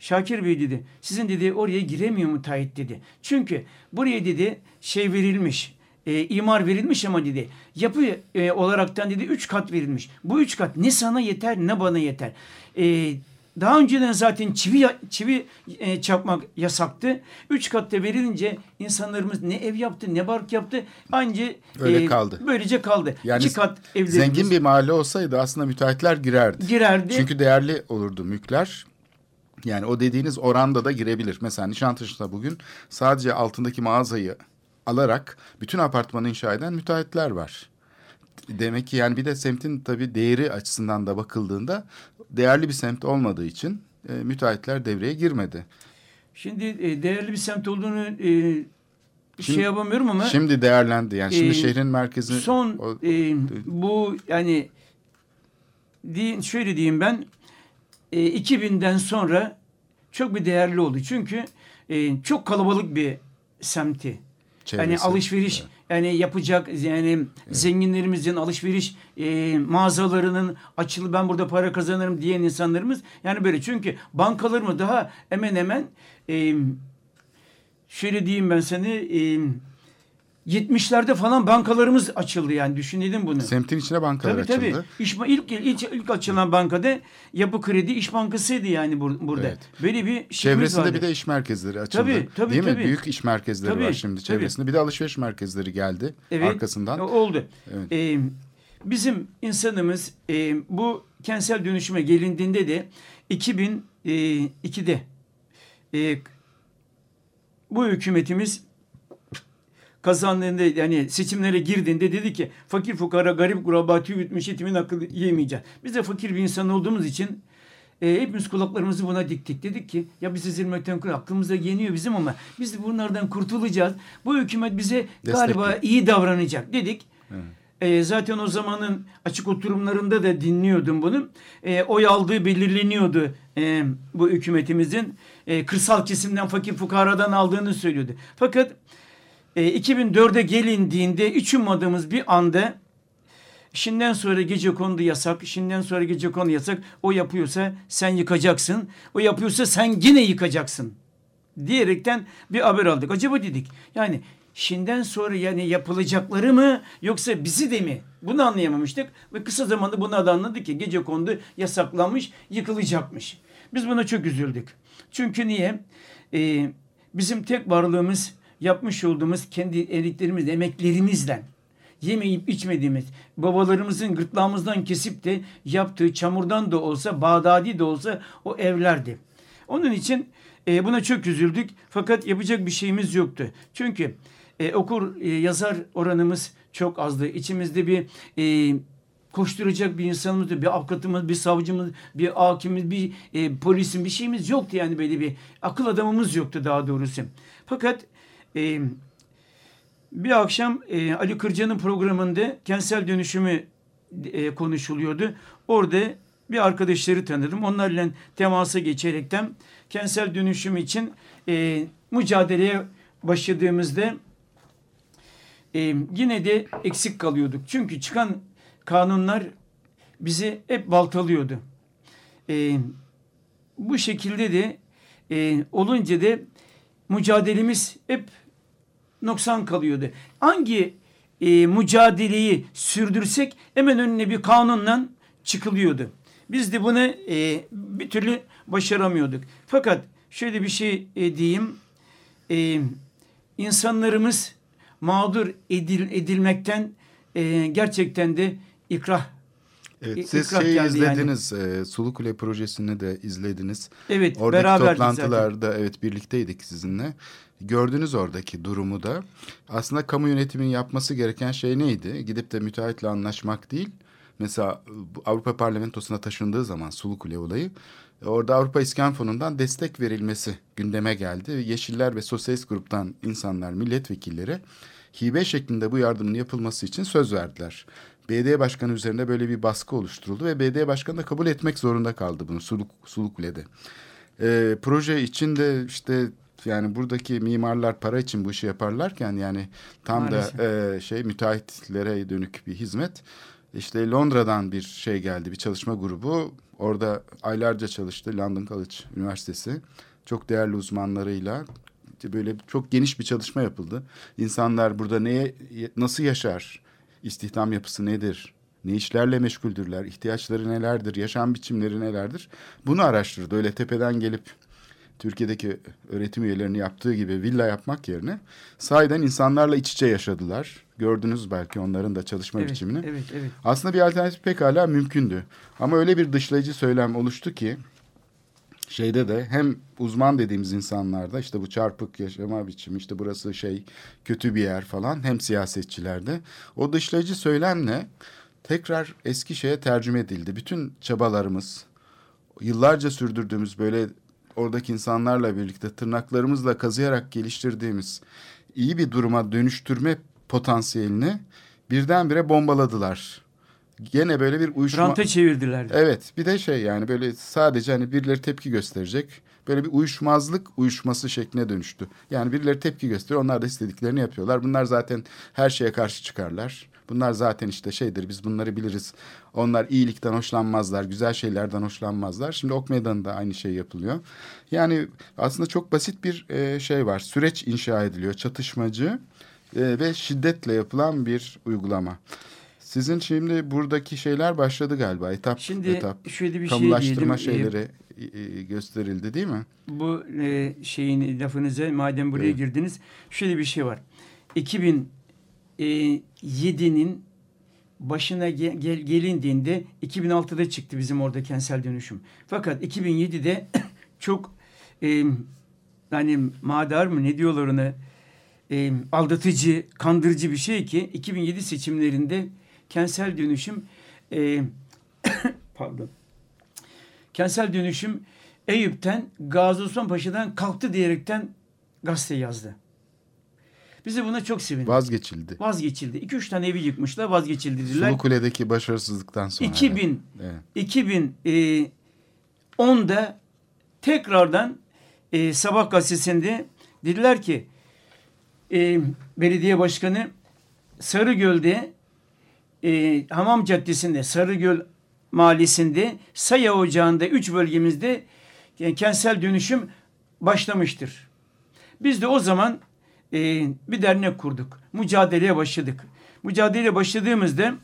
Şakir Bey dedi sizin dedi oraya giremiyor müteahhit dedi. Çünkü buraya dedi şey verilmiş e, imar verilmiş ama dedi yapı e, olaraktan dedi üç kat verilmiş. Bu üç kat ne sana yeter ne bana yeter. E, daha önceden zaten çivi çivi e, çakmak yasaktı. Üç katta verilince insanlarımız ne ev yaptı ne bark yaptı. Anca Öyle kaldı. Böylece kaldı. Yani İki kat evlerimiz Zengin bir mahalle olsaydı aslında müteahhitler girerdi. girerdi. Çünkü değerli olurdu mülkler. Yani o dediğiniz oranda da girebilir. Mesela Nişantaşı'nda bugün sadece altındaki mağazayı alarak bütün apartmanı inşa eden müteahhitler var. Demek ki yani bir de semtin tabii değeri açısından da bakıldığında değerli bir semt olmadığı için e, müteahhitler devreye girmedi. Şimdi e, değerli bir semt olduğunu e, Şimdi- şey yapamıyorum ama Şimdi değerlendi. Yani şimdi Ee, şehrin merkezi son o- e, bu yani şöyle diyeyim ben e, 2000'den sonra çok bir değerli oldu. Çünkü e, çok kalabalık bir semti. Yani çevresi. alışveriş yani yapacak yani zenginlerimizin alışveriş e, mağazalarının açılı ben burada para kazanırım diyen insanlarımız yani böyle çünkü bankalarımı daha hemen hemen e, şöyle diyeyim ben seni e, 70'lerde falan bankalarımız açıldı yani düşünelim bunu. Semtin içine bankalar Tabii tabii. açıldı. İş, ilk, ilk, ilk açılan bankada Yapı Kredi İş Bankası'ydı yani bur- burada. Evet. Böyle bir Çevresinde vardı. bir de iş merkezleri açıldı. Tabii, tabii, Değil mi? tabii. Büyük iş merkezleri Tabii, var şimdi tabii. çevresinde. Bir de alışveriş merkezleri geldi Evet, arkasından. Oldu. Evet. Ee, bizim insanımız e, bu kentsel dönüşüme gelindiğinde de 2002'de e, bu hükümetimiz kazandığında yani seçimlere girdiğinde dedi ki fakir fukara garip kuraba tüy bitmiş yetimin akıllı yemeyeceğiz. Biz de fakir bir insan olduğumuz için e, hepimiz kulaklarımızı buna diktik. Dedik ki ya biz ezilmekten aklımıza yeniyor bizim ama biz de bunlardan kurtulacağız. Bu hükümet bize galiba Destekli. iyi davranacak dedik. E, zaten o zamanın açık oturumlarında da dinliyordum bunu. E, oy aldığı belirleniyordu e, bu hükümetimizin. E, kırsal kesimden fakir fukaradan aldığını söylüyordu. Fakat e, 2004'e gelindiğinde hiç ummadığımız bir anda Şimdiden sonra gece kondu yasak. Şimdiden sonra gece kondu yasak. O yapıyorsa sen yıkacaksın. O yapıyorsa sen yine yıkacaksın. Diyerekten bir haber aldık. Acaba dedik. Yani şimdiden sonra yani yapılacakları mı yoksa bizi de mi? Bunu anlayamamıştık. Ve kısa zamanda bunu da anladık ki gece kondu yasaklanmış, yıkılacakmış. Biz buna çok üzüldük. Çünkü niye? Ee, bizim tek varlığımız yapmış olduğumuz kendi eliklerimiz, emeklerimizden yemeyip içmediğimiz, babalarımızın gırtlağımızdan kesip de yaptığı çamurdan da olsa, Bağdadi de olsa o evlerdi. Onun için e, buna çok üzüldük fakat yapacak bir şeyimiz yoktu. Çünkü e, okur e, yazar oranımız çok azdı. İçimizde bir e, koşturacak bir insanımız, bir avukatımız, bir savcımız, bir hakimimiz, bir e, polisin bir şeyimiz yoktu yani böyle bir akıl adamımız yoktu daha doğrusu. Fakat e, bir akşam e, Ali Kırca'nın programında kentsel dönüşümü e, konuşuluyordu. Orada bir arkadaşları tanıdım. Onlarla temasa geçerekten kentsel dönüşüm için e, mücadeleye başladığımızda e, yine de eksik kalıyorduk. Çünkü çıkan kanunlar bizi hep baltalıyordu. E, bu şekilde de e, olunca da mücadelemiz hep noksan kalıyordu. Hangi e, mücadeleyi sürdürsek hemen önüne bir kanunla çıkılıyordu. Biz de bunu e, bir türlü başaramıyorduk. Fakat şöyle bir şey e, diyeyim. E, insanlarımız mağdur edil, edilmekten e, gerçekten de ikrah Evet, siz şeyi geldi yani. izlediniz, e, Sulu Kule projesini de izlediniz. Evet, Oradaki beraberdik toplantılarda evet birlikteydik sizinle. Gördünüz oradaki durumu da. Aslında kamu yönetiminin yapması gereken şey neydi? Gidip de müteahhitle anlaşmak değil. Mesela Avrupa Parlamentosu'na taşındığı zaman Sulu Kule olayı e, orada Avrupa İskan Fonu'ndan destek verilmesi gündeme geldi. Yeşiller ve Sosyalist gruptan insanlar, milletvekilleri hibe şeklinde bu yardımın yapılması için söz verdiler. BD Başkanı üzerinde böyle bir baskı oluşturuldu ve BD Başkanı da kabul etmek zorunda kaldı bunu Suluk, Sulukule'de. E, proje içinde işte yani buradaki mimarlar para için bu işi yaparlarken yani tam Maalesef. da e, şey müteahhitlere dönük bir hizmet. İşte Londra'dan bir şey geldi, bir çalışma grubu. Orada aylarca çalıştı London College Üniversitesi. Çok değerli uzmanlarıyla böyle çok geniş bir çalışma yapıldı. İnsanlar burada neye nasıl yaşar? İstihdam yapısı nedir? Ne işlerle meşguldürler? ihtiyaçları nelerdir? Yaşam biçimleri nelerdir? Bunu araştırdı. Öyle tepeden gelip Türkiye'deki öğretim üyelerinin yaptığı gibi villa yapmak yerine sahiden insanlarla iç içe yaşadılar. Gördünüz belki onların da çalışma Evet, biçimini. evet, evet. Aslında bir alternatif pekala mümkündü. Ama öyle bir dışlayıcı söylem oluştu ki şeyde de hem uzman dediğimiz insanlarda işte bu çarpık yaşama biçimi işte burası şey kötü bir yer falan hem siyasetçilerde o dışlayıcı söylemle tekrar eski şeye tercüme edildi. Bütün çabalarımız yıllarca sürdürdüğümüz böyle oradaki insanlarla birlikte tırnaklarımızla kazıyarak geliştirdiğimiz iyi bir duruma dönüştürme potansiyelini birdenbire bombaladılar. Gene böyle bir uyuşma... Ranta çevirdiler. Evet bir de şey yani böyle sadece hani birileri tepki gösterecek. Böyle bir uyuşmazlık uyuşması şekline dönüştü. Yani birileri tepki gösteriyor onlar da istediklerini yapıyorlar. Bunlar zaten her şeye karşı çıkarlar. Bunlar zaten işte şeydir biz bunları biliriz. Onlar iyilikten hoşlanmazlar, güzel şeylerden hoşlanmazlar. Şimdi Ok Meydanı'nda aynı şey yapılıyor. Yani aslında çok basit bir e, şey var. Süreç inşa ediliyor. Çatışmacı e, ve şiddetle yapılan bir uygulama. Sizin şimdi buradaki şeyler başladı galiba. Etap Şimdi etap. şöyle bir şey kamulaştırma diyelim. şeyleri e, gösterildi değil mi? bu e, şeyin lafınıza madem buraya Evet. girdiniz şöyle bir şey var. 2007'nin başına ge- gel- gelindiğinde 2006'da çıktı bizim orada kentsel dönüşüm. Fakat 2007'de çok e, hani madar mı ne diyorlar ona e, aldatıcı, kandırıcı bir şey ki 2007 seçimlerinde kentsel dönüşüm e, pardon kentsel dönüşüm Eyüp'ten Gazi Osman Paşa'dan kalktı diyerekten gazete yazdı. Biz de buna çok sevindik. Vazgeçildi. Vazgeçildi. 2-3 tane evi yıkmışlar vazgeçildi dediler. Sulukule'deki başarısızlıktan sonra. 2000 Evet. 2010'da tekrardan e, Sabah gazetesinde dediler ki e, belediye başkanı Sarıgöl'de e, Hamam Caddesi'nde Sarıgöl mahallesinde Saya Ocağı'nda 3 bölgemizde e, kentsel dönüşüm başlamıştır. Biz de o zaman e, bir dernek kurduk. Mücadeleye başladık. Mücadeleye başladığımızda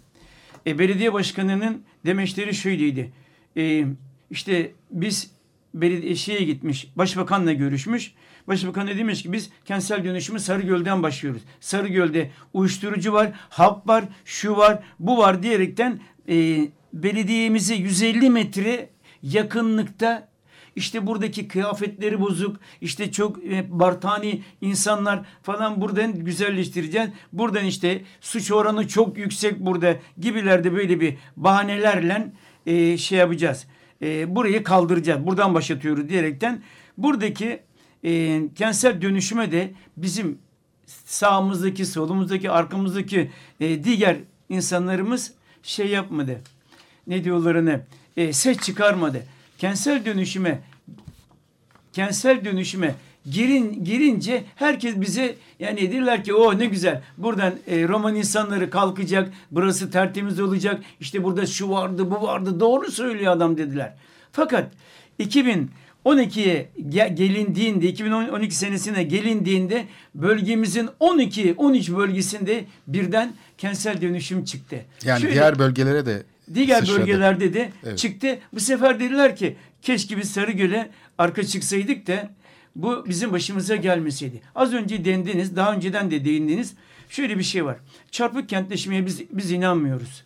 e, belediye başkanının demeçleri şöyleydi. E, işte biz belediye şeye gitmiş, başbakanla görüşmüş. Başbakan da demiş ki biz kentsel dönüşümü Sarıgöl'den başlıyoruz. Sarıgöl'de uyuşturucu var, hap var, şu var, bu var diyerekten e, belediyemize 150 metre yakınlıkta işte buradaki kıyafetleri bozuk, işte çok e, bartani insanlar falan buradan güzelleştireceğiz. Buradan işte suç oranı çok yüksek burada gibilerde böyle bir bahanelerle e, şey yapacağız. E, burayı kaldıracağız. Buradan başlatıyoruz diyerekten buradaki e, kentsel dönüşüme de bizim sağımızdaki, solumuzdaki, arkamızdaki e, diğer insanlarımız şey yapmadı. Ne diyorlar ona? E, ses çıkarmadı. Kentsel dönüşüme kentsel dönüşüme girin girince herkes bize yani dediler ki o ne güzel buradan e, Roman insanları kalkacak burası tertemiz olacak işte burada şu vardı bu vardı doğru söylüyor adam dediler. Fakat 2012'ye ge- gelindiğinde 2012 senesine gelindiğinde bölgemizin 12 13 bölgesinde birden kentsel dönüşüm çıktı. Yani Şöyle- diğer bölgelere de Diğer sıçradı. bölgelerde de Evet. çıktı. Bu sefer dediler ki keşke biz Sarıgöl'e arka çıksaydık da bu bizim başımıza gelmeseydi. Az önce dendiniz, daha önceden de değindiniz. Şöyle bir şey var. Çarpık kentleşmeye biz, biz inanmıyoruz.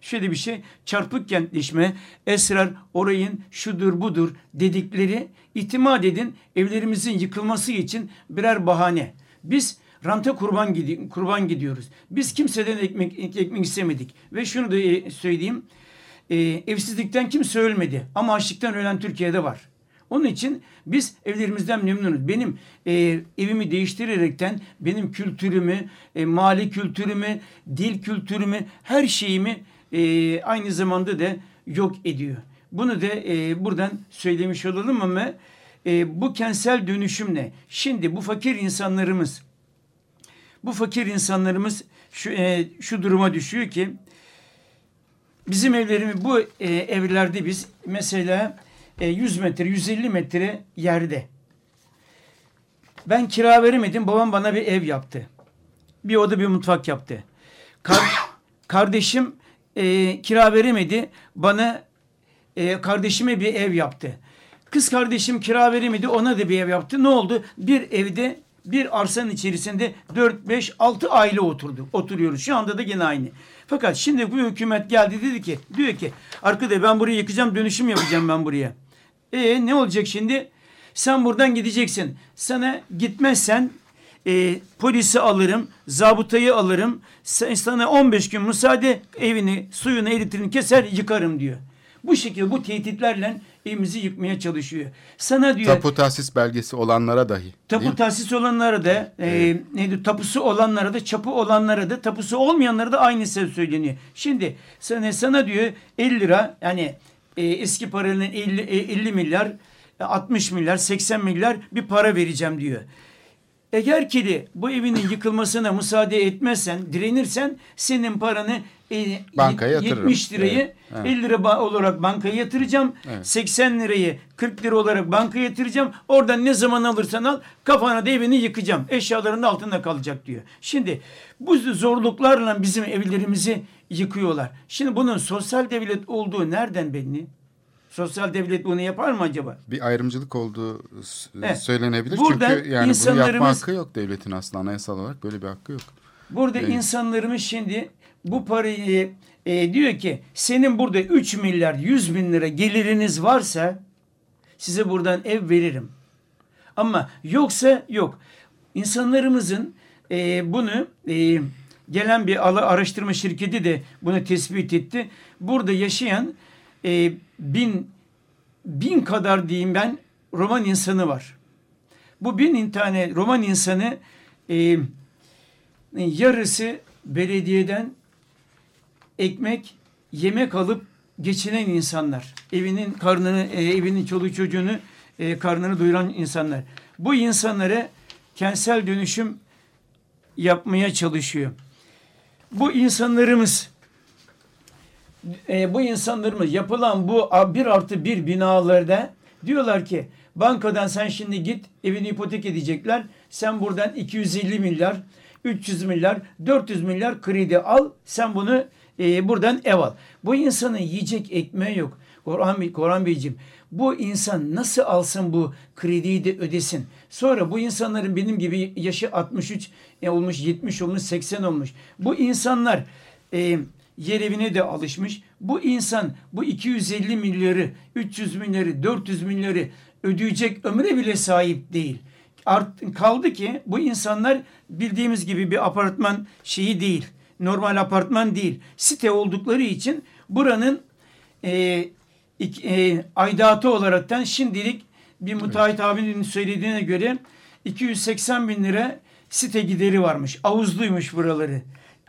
Şöyle bir şey, çarpık kentleşme, esrar, orayın şudur budur dedikleri itimat edin evlerimizin yıkılması için birer bahane. Biz ranta kurban, gidi kurban gidiyoruz. Biz kimseden ekmek, ekmek istemedik. Ve şunu da e, söyleyeyim. E, evsizlikten kimse ölmedi. Ama açlıktan ölen Türkiye'de var. Onun için biz evlerimizden memnunuz. Benim e, evimi değiştirerekten benim kültürümü, e, mali kültürümü, dil kültürümü, her şeyimi e, aynı zamanda da yok ediyor. Bunu da e, buradan söylemiş olalım ama e, bu kentsel dönüşümle şimdi bu fakir insanlarımız bu fakir insanlarımız şu, e, şu duruma düşüyor ki bizim evlerimiz bu e, evlerde biz mesela 100 metre 150 metre yerde ben kira veremedim babam bana bir ev yaptı. Bir oda bir mutfak yaptı. Kar- kardeşim e, kira veremedi bana e, kardeşime bir ev yaptı. Kız kardeşim kira veremedi ona da bir ev yaptı. Ne oldu? Bir evde bir arsanın içerisinde 4, 5, 6 aile oturdu. Oturuyoruz. Şu anda da gene aynı. Fakat şimdi bu hükümet geldi dedi ki diyor ki arkadaş ben burayı yıkacağım dönüşüm yapacağım ben buraya. E ne olacak şimdi? Sen buradan gideceksin. Sana gitmezsen e, polisi alırım, zabıtayı alırım. Sen, sana 15 gün müsaade evini, suyunu, elektriğini keser yıkarım diyor. Bu şekilde bu tehditlerle evimizi yıkmaya çalışıyor. Sana diyor Tapu tahsis belgesi olanlara dahi. Tapu tahsis olanlara da e, neydi tapusu olanlara da çapı olanlara da tapusu olmayanlara da aynı şey söyleniyor. Şimdi sana, sana diyor 50 lira yani e, eski paranın 50, e, 50 milyar e, 60 milyar 80 milyar bir para vereceğim diyor. Eğer ki de bu evinin yıkılmasına müsaade etmezsen, direnirsen senin paranı e, Bankaya y- yatırırım. 70 lirayı Evet, evet. 50 lira olarak bankaya yatıracağım. Evet. 80 lirayı 40 lira olarak bankaya yatıracağım. Oradan ne zaman alırsan al kafana da evini yıkacağım. Eşyaların da altında kalacak diyor. Şimdi bu zorluklarla bizim evlerimizi yıkıyorlar. Şimdi bunun sosyal devlet olduğu nereden belli? Sosyal devlet bunu yapar mı acaba? Bir ayrımcılık olduğu Evet. söylenebilir. Buradan Çünkü yani bunu yapma hakkı yok devletin aslında anayasal olarak böyle bir hakkı yok. Burada Evet. insanlarımız şimdi bu parayı e, diyor ki senin burada 3 milyar 100 bin lira geliriniz varsa size buradan ev veririm. Ama yoksa yok. İnsanlarımızın e, bunu e, gelen bir araştırma şirketi de bunu tespit etti. Burada yaşayan e, bin bin kadar diyeyim ben Roman insanı var. Bu bin tane Roman insanı e, yarısı belediyeden ekmek, yemek alıp geçinen insanlar. Evinin karnını, e, evinin çoluğu çocuğunu e, karnını doyuran insanlar. Bu insanlara kentsel dönüşüm yapmaya çalışıyor. Bu insanlarımız e, bu insanlarımız yapılan bu bir artı bir binalarda diyorlar ki bankadan sen şimdi git evini ipotek edecekler. Sen buradan 250 milyar, 300 milyar, 400 milyar kredi al. Sen bunu e, buradan ev al. Bu insanın yiyecek ekmeği yok. Korhan, Bey- Korhan Beyciğim bu insan nasıl alsın bu krediyi de ödesin. Sonra bu insanların benim gibi yaşı 63 e, olmuş, 70 olmuş, 80 olmuş. Bu insanlar e, yer evine de alışmış. Bu insan bu 250 milyarı, 300 milyarı, 400 milyarı ödeyecek ömre bile sahip değil. Art, kaldı ki bu insanlar bildiğimiz gibi bir apartman şeyi değil. Normal apartman değil. Site oldukları için buranın e, e, aidatı olaraktan şimdilik bir müteahhit abinin söylediğine göre 280 bin lira site gideri varmış. Avuzluymuş buraları.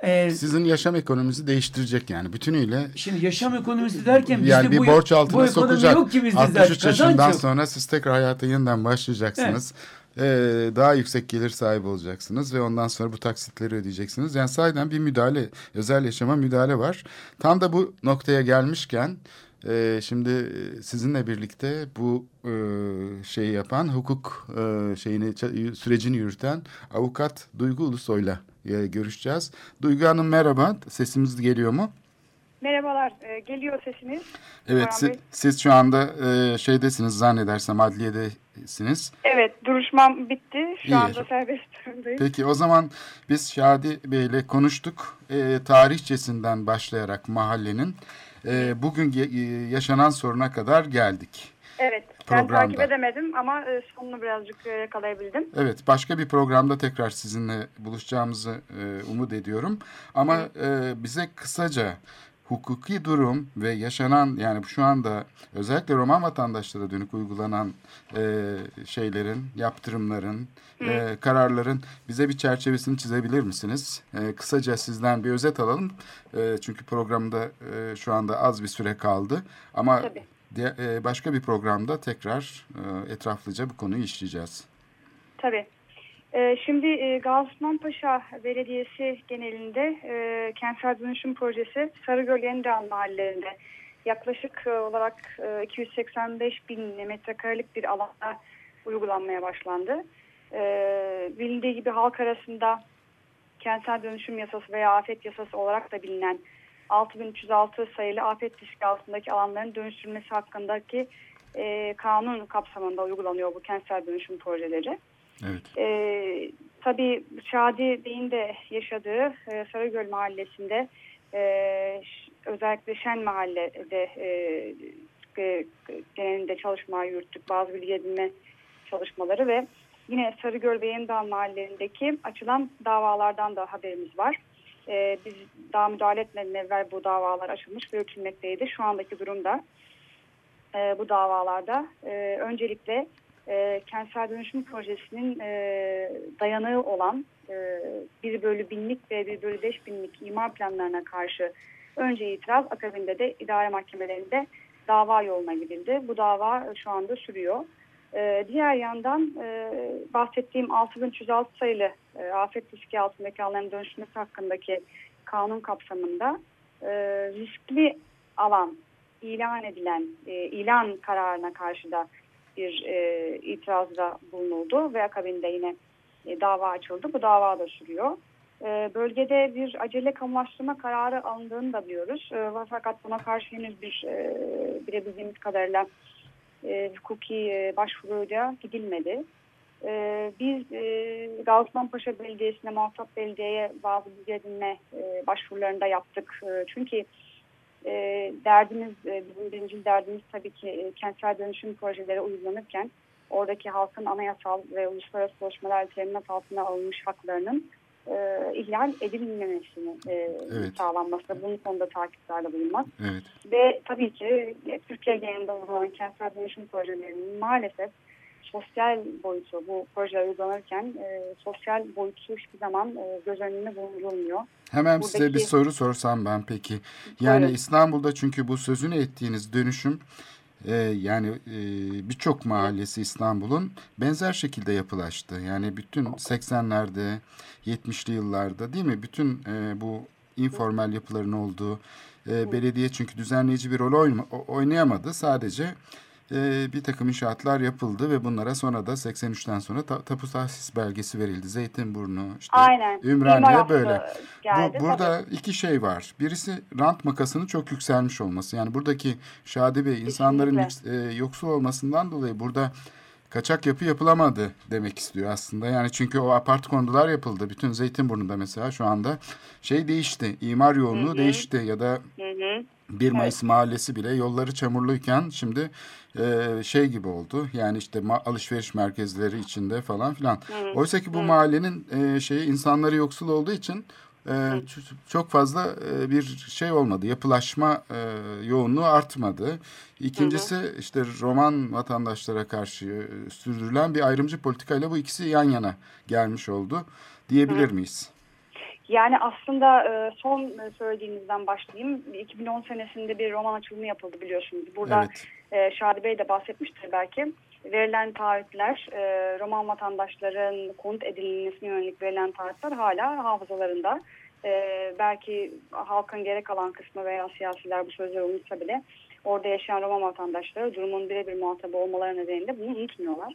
E, Sizin yaşam ekonominizi değiştirecek yani bütünüyle. şimdi yaşam ekonomisi derken bizde Yani bir bu, borç altına bu sokacak. yok ki bizde 63 zaten. Yaşından yok. sonra siz tekrar hayata yeniden başlayacaksınız. Ee, daha yüksek gelir sahibi olacaksınız ve ondan sonra bu taksitleri ödeyeceksiniz. Yani sahiden bir müdahale, özel yaşama müdahale var. Tam da bu noktaya gelmişken e, şimdi sizinle birlikte bu e, şeyi yapan hukuk e, şeyini sürecini yürüten avukat Duygu Ulusoy'la e, görüşeceğiz. Duygu Hanım merhaba. Sesimiz geliyor mu? Merhabalar, e, geliyor sesiniz. Evet, si- Bey. siz şu anda e, şeydesiniz zannedersem adliyedesiniz. Evet, duruşmam bitti. Şu İyi. anda serbest durumdayım. Peki o zaman biz Şadi Bey'le konuştuk. E, tarihçesinden başlayarak mahallenin e, bugün yaşanan soruna kadar geldik. Evet, ben Programda. takip edemedim ama e, sonunu birazcık e, yakalayabildim. Evet, başka bir programda tekrar sizinle buluşacağımızı e, umut ediyorum. Ama e, bize kısaca hukuki durum ve yaşanan yani şu anda özellikle Roman vatandaşlara dönük uygulanan e, şeylerin, yaptırımların, e, kararların bize bir çerçevesini çizebilir misiniz? E, kısaca sizden bir özet alalım. E, çünkü programda e, şu anda az bir süre kaldı. Ama Tabii. de, e, başka bir programda tekrar e, etraflıca bu konuyu işleyeceğiz. Tabii. Ee, şimdi e, Gazi Paşa Belediyesi genelinde e, kentsel dönüşüm projesi Sarıgöl Yenidağ mahallelerinde yaklaşık e, olarak e, 285 bin metrekarelik bir alanda uygulanmaya başlandı. E, bilindiği gibi halk arasında kentsel dönüşüm yasası veya afet yasası olarak da bilinen 6306 sayılı afet riski altındaki alanların dönüştürülmesi hakkındaki kanun kapsamında uygulanıyor bu kentsel dönüşüm projeleri. Evet. Ee, tabii Şadi Bey'in de yaşadığı e, Sarıgöl Mahallesi'nde e, özellikle Şen Mahalle'de e, e, genelinde çalışma yürüttük. Bazı bilgi edinme çalışmaları ve yine Sarıgöl ve Yenidağ mahallelerindeki açılan davalardan da haberimiz var. E, biz daha müdahale etmeden evvel bu davalar açılmış ve yürütülmekteydi. Şu andaki durumda e, bu davalarda e, öncelikle e, kentsel dönüşüm projesinin e, dayanığı olan e, 1 bölü binlik ve 1 bölü 5 binlik imar planlarına karşı önce itiraz akabinde de idare mahkemelerinde dava yoluna gidildi. Bu dava şu anda sürüyor. E, diğer yandan e, bahsettiğim 6306 sayılı e, afet riski altındaki alanların dönüşmesi hakkındaki kanun kapsamında e, riskli alan ilan edilen e, ilan kararına karşı da bir e, itirazda bulunuldu ve akabinde yine e, dava açıldı. Bu dava da sürüyor. E, bölgede bir acele kamulaştırma kararı alındığını da biliyoruz. E, fakat buna karşı henüz bir e, bilebildiğimiz kadarıyla e, hukuki e, başvuruyla gidilmedi. E, biz e, Gaziosmanpaşa Belediyesi'ne, muhatap belediyeye bazı bilgi edinme e, başvurularında yaptık. E, çünkü derdimiz, e, bizim birinci derdimiz tabii ki e, kentsel dönüşüm projeleri uygulanırken oradaki halkın anayasal ve uluslararası çalışmalar teminat altına alınmış haklarının e, ihlal edilmemesini e, Evet. sağlanması, bunun konuda takiplerde bulunmak. Evet. Ve tabii ki e, Türkiye genelinde uygulanan kentsel dönüşüm projelerinin maalesef sosyal boyutu bu projeler uygulanırken e, sosyal boyutu hiçbir zaman e, göz önüne bulundurulmuyor. Hemen size bir Buradaki- soru sorsam ben peki. Yani Buyurun. İstanbul'da çünkü bu sözünü ettiğiniz dönüşüm e, yani e, birçok mahallesi İstanbul'un benzer şekilde yapılaştı. Yani bütün 80'lerde 70'li yıllarda değil mi? Bütün e, bu informal yapıların olduğu e, belediye çünkü düzenleyici bir rol oynayamadı. Sadece e, bir takım inşaatlar yapıldı ve bunlara sonra da 83'ten sonra ta- tapu tahsis belgesi verildi. Zeytinburnu, işte Aynen. Ümraniye böyle. Geldi, Bu, burada iki şey var. Birisi rant makasının çok yükselmiş olması. Yani buradaki Şadi Bey insanların yük- e, yoksul olmasından dolayı burada kaçak yapı yapılamadı demek istiyor aslında. Yani çünkü o apart kondular yapıldı. Bütün Zeytinburnu'nda mesela şu anda şey değişti. İmar yoğunluğu değişti ya da Hı hı. 1 Mayıs mahallesi bile yolları çamurluyken şimdi e, şey gibi oldu. Yani işte alışveriş merkezleri içinde falan filan. Oysa ki bu mahallenin e, şeyi insanları yoksul olduğu için e, çok fazla e, bir şey olmadı. Yapılaşma e, yoğunluğu artmadı. İkincisi işte Roman vatandaşlara karşı e, sürdürülen bir ayrımcı politikayla bu ikisi yan yana gelmiş oldu diyebilir miyiz? Yani aslında e, son e, söylediğinizden başlayayım. 2010 senesinde bir roman açılımı yapıldı biliyorsunuz. Burada Evet. e, Şadi Bey de bahsetmiştir belki. Verilen taahhütler, Roman vatandaşların konut edilmesine yönelik verilen taahhütler hala hafızalarında. Belki halkın gerek kalan kısmı veya siyasiler bu sözleri unutsa bile orada yaşayan Roman vatandaşları durumun birebir muhatabı olmaları nedeniyle bunu unutmuyorlar.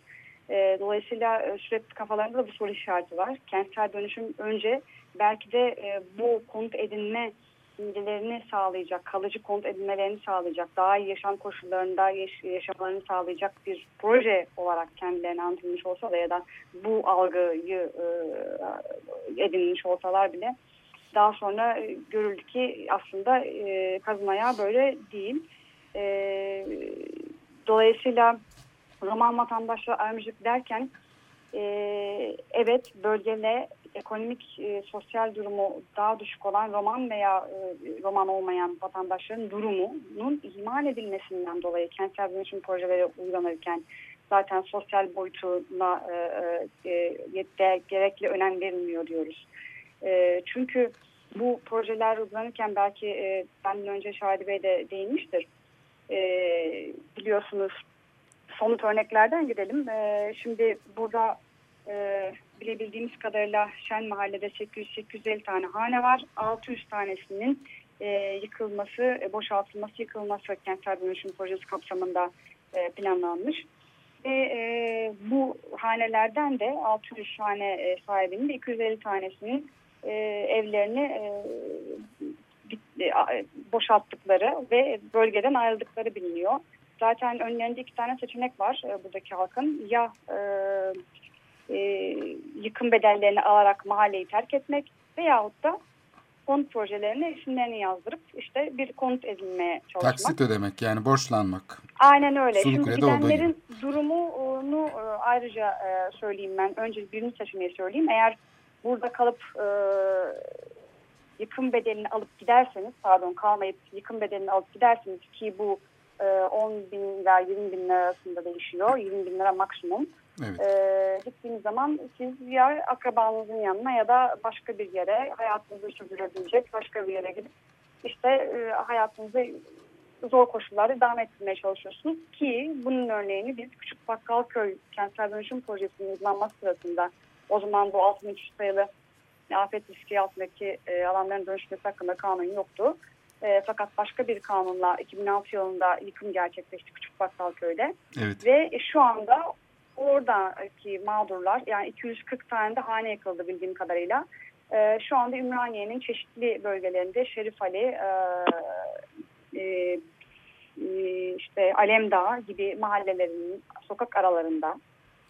Dolayısıyla sürekli kafalarında da bu soru işareti var. Kentsel dönüşüm önce belki de e, bu konut edinme imgelerini sağlayacak, kalıcı konut edinmelerini sağlayacak, daha iyi yaşam koşullarında yaş- yaşamalarını sağlayacak bir proje olarak kendilerine anlatılmış olsa ya da bu algıyı e, edinmiş olsalar bile daha sonra e, görüldü ki aslında e, kazın ayağı böyle değil. E, dolayısıyla Roman vatandaşlar ayrımcılık derken e, evet bölgele ekonomik, e, sosyal durumu daha düşük olan Roman veya e, Roman olmayan vatandaşların durumunun ihmal edilmesinden dolayı kentsel dönüşüm projeleri uygulanırken zaten sosyal boyutuna e, e, e gerekli önem verilmiyor diyoruz. E, çünkü bu projeler uygulanırken belki e, benden önce Şahidi Bey de değinmiştir. E, biliyorsunuz somut örneklerden gidelim. E, şimdi burada e, bilebildiğimiz kadarıyla Şen Mahalle'de 800-850 tane hane var. 600 tanesinin e, yıkılması, e, boşaltılması, yıkılması kentsel dönüşüm projesi kapsamında e, planlanmış. Ve e, bu hanelerden de 600 hane e, sahibinin de 250 tanesinin e, evlerini e, e, boşalttıkları ve bölgeden ayrıldıkları biliniyor. Zaten önlerinde iki tane seçenek var e, buradaki halkın. Ya e, e, yıkım bedellerini alarak mahalleyi terk etmek veyahut da konut projelerine isimlerini yazdırıp işte bir konut edinmeye çalışmak. Taksit ödemek yani borçlanmak. Aynen öyle. Suluk Şimdi gidenlerin durumunu e, ayrıca e, söyleyeyim ben. Önce birinci seçeneği söyleyeyim. Eğer burada kalıp e, yıkım bedelini alıp giderseniz pardon kalmayıp yıkım bedelini alıp giderseniz ki bu 10 bin ila 20 bin lira arasında değişiyor. 20 bin lira maksimum. Evet. Ee, gittiğiniz zaman siz ya akrabanızın yanına ya da başka bir yere hayatınızı sürdürebilecek başka bir yere gidip işte e, hayatınızı zor koşullarda devam ettirmeye çalışıyorsunuz ki bunun örneğini biz Küçük Bakkalköy Kentsel Dönüşüm Projesi'nin uygulanması sırasında o zaman bu 6300 sayılı afet riski altındaki e, alanların dönüşmesi hakkında kanun yoktu. E, fakat başka bir kanunla 2006 yılında yıkım gerçekleşti Küçük Bakkalköy'de. Evet. Ve şu anda oradaki mağdurlar yani 240 tane de hane yakıldı bildiğim kadarıyla. E, şu anda Ümraniye'nin çeşitli bölgelerinde Şerif Ali, e, e, e işte Alemdağ gibi mahallelerin sokak aralarında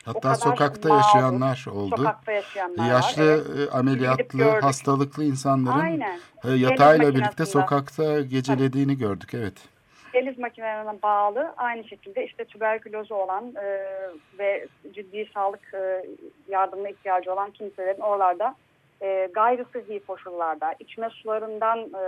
Hatta sokakta mağdur, yaşayanlar oldu. Sokakta yaşayanlar Yaşlı, var. E, ameliyatlı, hastalıklı insanların Aynen. E, yatağıyla birlikte sokakta gecelediğini Tabii. gördük. Evet. Deniz makinelerine bağlı aynı şekilde işte tüberkülozu olan e, ve ciddi sağlık e, yardımına ihtiyacı olan kimselerin oralarda e, gayri sıhhi koşullarda içme sularından e,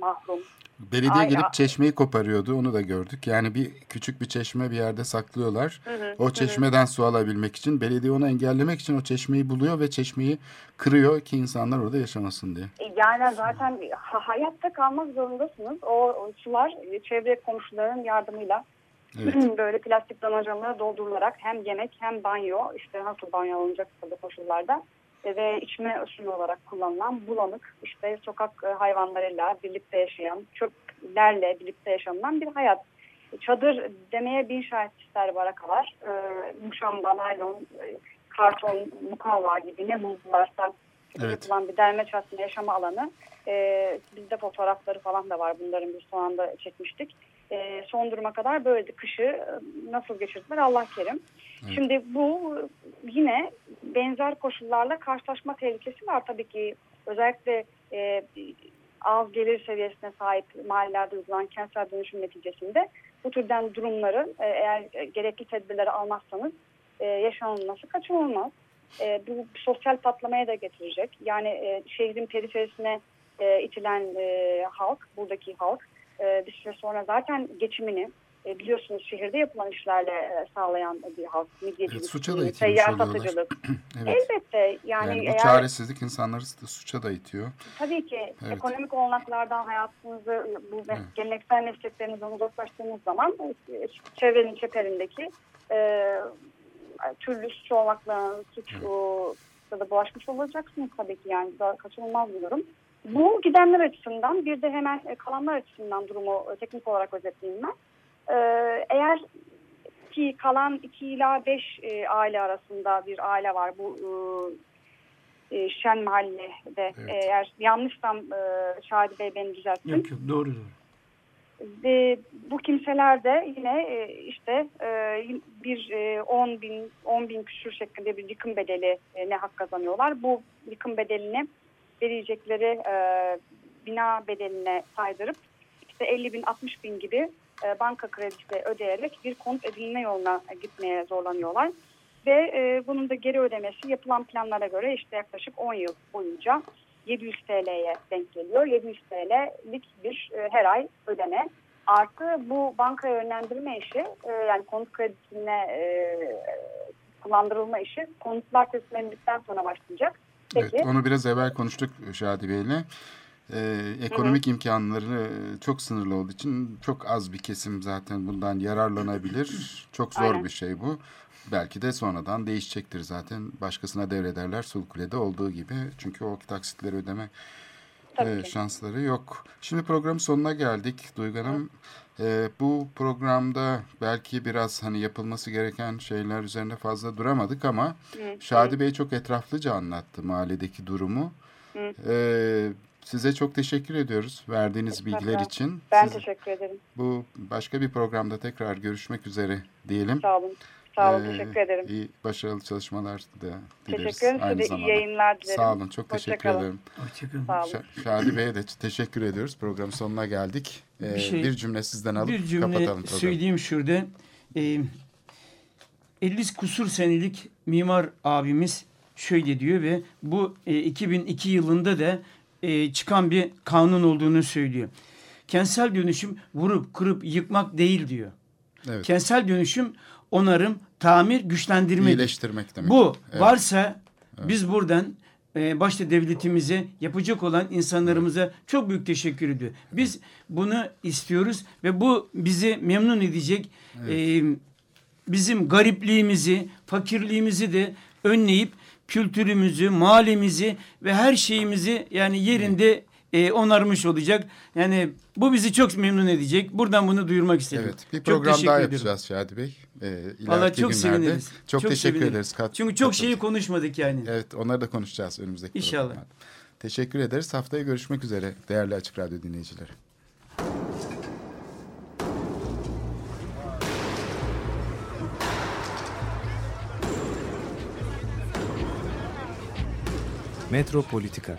mahrum. Belediye Ay, gelip çeşmeyi koparıyordu onu da gördük. Yani bir küçük bir çeşme bir yerde saklıyorlar. Hı hı, o çeşmeden hı. su alabilmek için belediye onu engellemek için o çeşmeyi buluyor ve çeşmeyi kırıyor ki insanlar orada yaşamasın diye. E, yani zaten hayatta kalmak zorundasınız. O, sular çevre komşuların yardımıyla Evet. böyle plastik damacanalara doldurularak hem yemek hem banyo işte nasıl banyo alınacak koşullarda ve içme suyu olarak kullanılan bulanık işte sokak e, hayvanlarıyla birlikte yaşayan çöplerle birlikte yaşanılan bir hayat. Çadır demeye bin şahit ister barakalar. E, muşamba, naylon, e, karton, mukavva gibi ne buldularsa evet. yapılan bir derme çatma yaşama alanı. E, bizde fotoğrafları falan da var bunların bir son anda çekmiştik. E, son duruma kadar böyleydi. Kışı e, nasıl geçirdiler Allah kerim. Evet. Şimdi bu yine benzer koşullarla karşılaşma tehlikesi var tabii ki. Özellikle e, az gelir seviyesine sahip mahallelerde uygulanan kentsel dönüşüm neticesinde bu türden durumları e, eğer gerekli tedbirleri almazsanız e, yaşanılması kaçınılmaz. E, bu sosyal patlamaya da getirecek. Yani e, şehrin periferisine e, itilen e, halk, buradaki halk e, bir süre sonra zaten geçimini e, biliyorsunuz şehirde yapılan işlerle e, sağlayan bir halk. Midyecilik, evet, suça da itilmiş satıcılık. evet. Elbette. Yani, yani bu eğer, çaresizlik insanları da suça da itiyor. Tabii ki. Evet. Ekonomik olanaklardan hayatınızı, bu evet. geleneksel mesleklerinizden uzaklaştığınız zaman e, çevrenin çeperindeki e, türlü suç olmakla suç evet. da bulaşmış olacaksınız tabii ki yani kaçınılmaz bir durum. Bu gidenler açısından bir de hemen kalanlar açısından durumu teknik olarak özetleyeyim ben. Ee, eğer ki kalan 2 ila 5 e, aile arasında bir aile var bu e, e Şen Mahalle'de. Evet. Eğer yanlışsam e, Şadi Bey beni düzeltsin. Yok yok doğru doğru. Ve bu kimseler de yine e, işte e, bir e, 10 bin 10 bin küsur şeklinde bir yıkım bedeli e, ne hak kazanıyorlar. Bu yıkım bedelini verecekleri e, bina bedeline saydırıp işte 50 bin 60 bin gibi e, banka kredisi ödeyerek bir konut edinme yoluna gitmeye zorlanıyorlar. Ve e, bunun da geri ödemesi yapılan planlara göre işte yaklaşık 10 yıl boyunca 700 TL'ye denk geliyor. 700 TL'lik bir her ay ödeme. Artı bu bankaya yönlendirme işi yani konut kredisine e, kullandırılma işi konutlar teslim edildikten sonra başlayacak. Peki. Evet, onu biraz evvel konuştuk Şadi Bey'le. Ee, ekonomik hı hı. imkanları çok sınırlı olduğu için çok az bir kesim zaten bundan yararlanabilir. Çok zor Aynen. bir şey bu. Belki de sonradan değişecektir zaten. Başkasına devrederler Sulkule'de olduğu gibi. Çünkü o taksitleri ödeme e, şansları yok. Şimdi programın sonuna geldik Duygu Hanım. E, bu programda belki biraz hani yapılması gereken şeyler üzerinde fazla duramadık ama Hı. Şadi Bey çok etraflıca anlattı mahalledeki durumu. E, size çok teşekkür ediyoruz verdiğiniz bilgiler için. Ben Siz, teşekkür ederim. Bu başka bir programda tekrar görüşmek üzere diyelim. Sağ olun. Sağ olun, ee, teşekkür ederim. İyi, başarılı çalışmalar da dileriz. Teşekkür ederim. Aynı Size zamanda. iyi yayınlar dilerim. Sağ olun, çok teşekkür Hoşçakalın. ederim. Hoşçakalın. Sağ olun. Şadi Bey'e de teşekkür ediyoruz. Programın sonuna geldik. Ee, bir, şey, bir cümle sizden alıp bir cümle kapatalım programı. söyleyeyim şurada. Ee, 50 kusur senelik mimar abimiz şöyle diyor ve bu e, 2002 yılında da e, çıkan bir kanun olduğunu söylüyor. Kentsel dönüşüm vurup kırıp yıkmak değil diyor. Evet. Kentsel dönüşüm onarım, tamir, güçlendirmek. İyileştirmek demek. Bu evet. varsa evet. biz buradan e, başta devletimize yapacak olan insanlarımıza evet. çok büyük teşekkür ediyor. Biz evet. bunu istiyoruz ve bu bizi memnun edecek. Evet. E, bizim garipliğimizi, fakirliğimizi de önleyip kültürümüzü, mahallemizi ve her şeyimizi yani yerinde e, onarmış olacak. Yani bu bizi çok memnun edecek. Buradan bunu duyurmak istedim. Evet. Bir program daha yapacağız Şadi Bey. Ee, Valla çok günlerde. seviniriz. Çok, çok teşekkür seviniriz. ederiz. Kat, Çünkü çok şeyi konuşmadık yani. Evet onları da konuşacağız önümüzdeki İnşallah. Programlarda. Teşekkür ederiz. Haftaya görüşmek üzere değerli Açık Radyo dinleyicileri. Metropolitika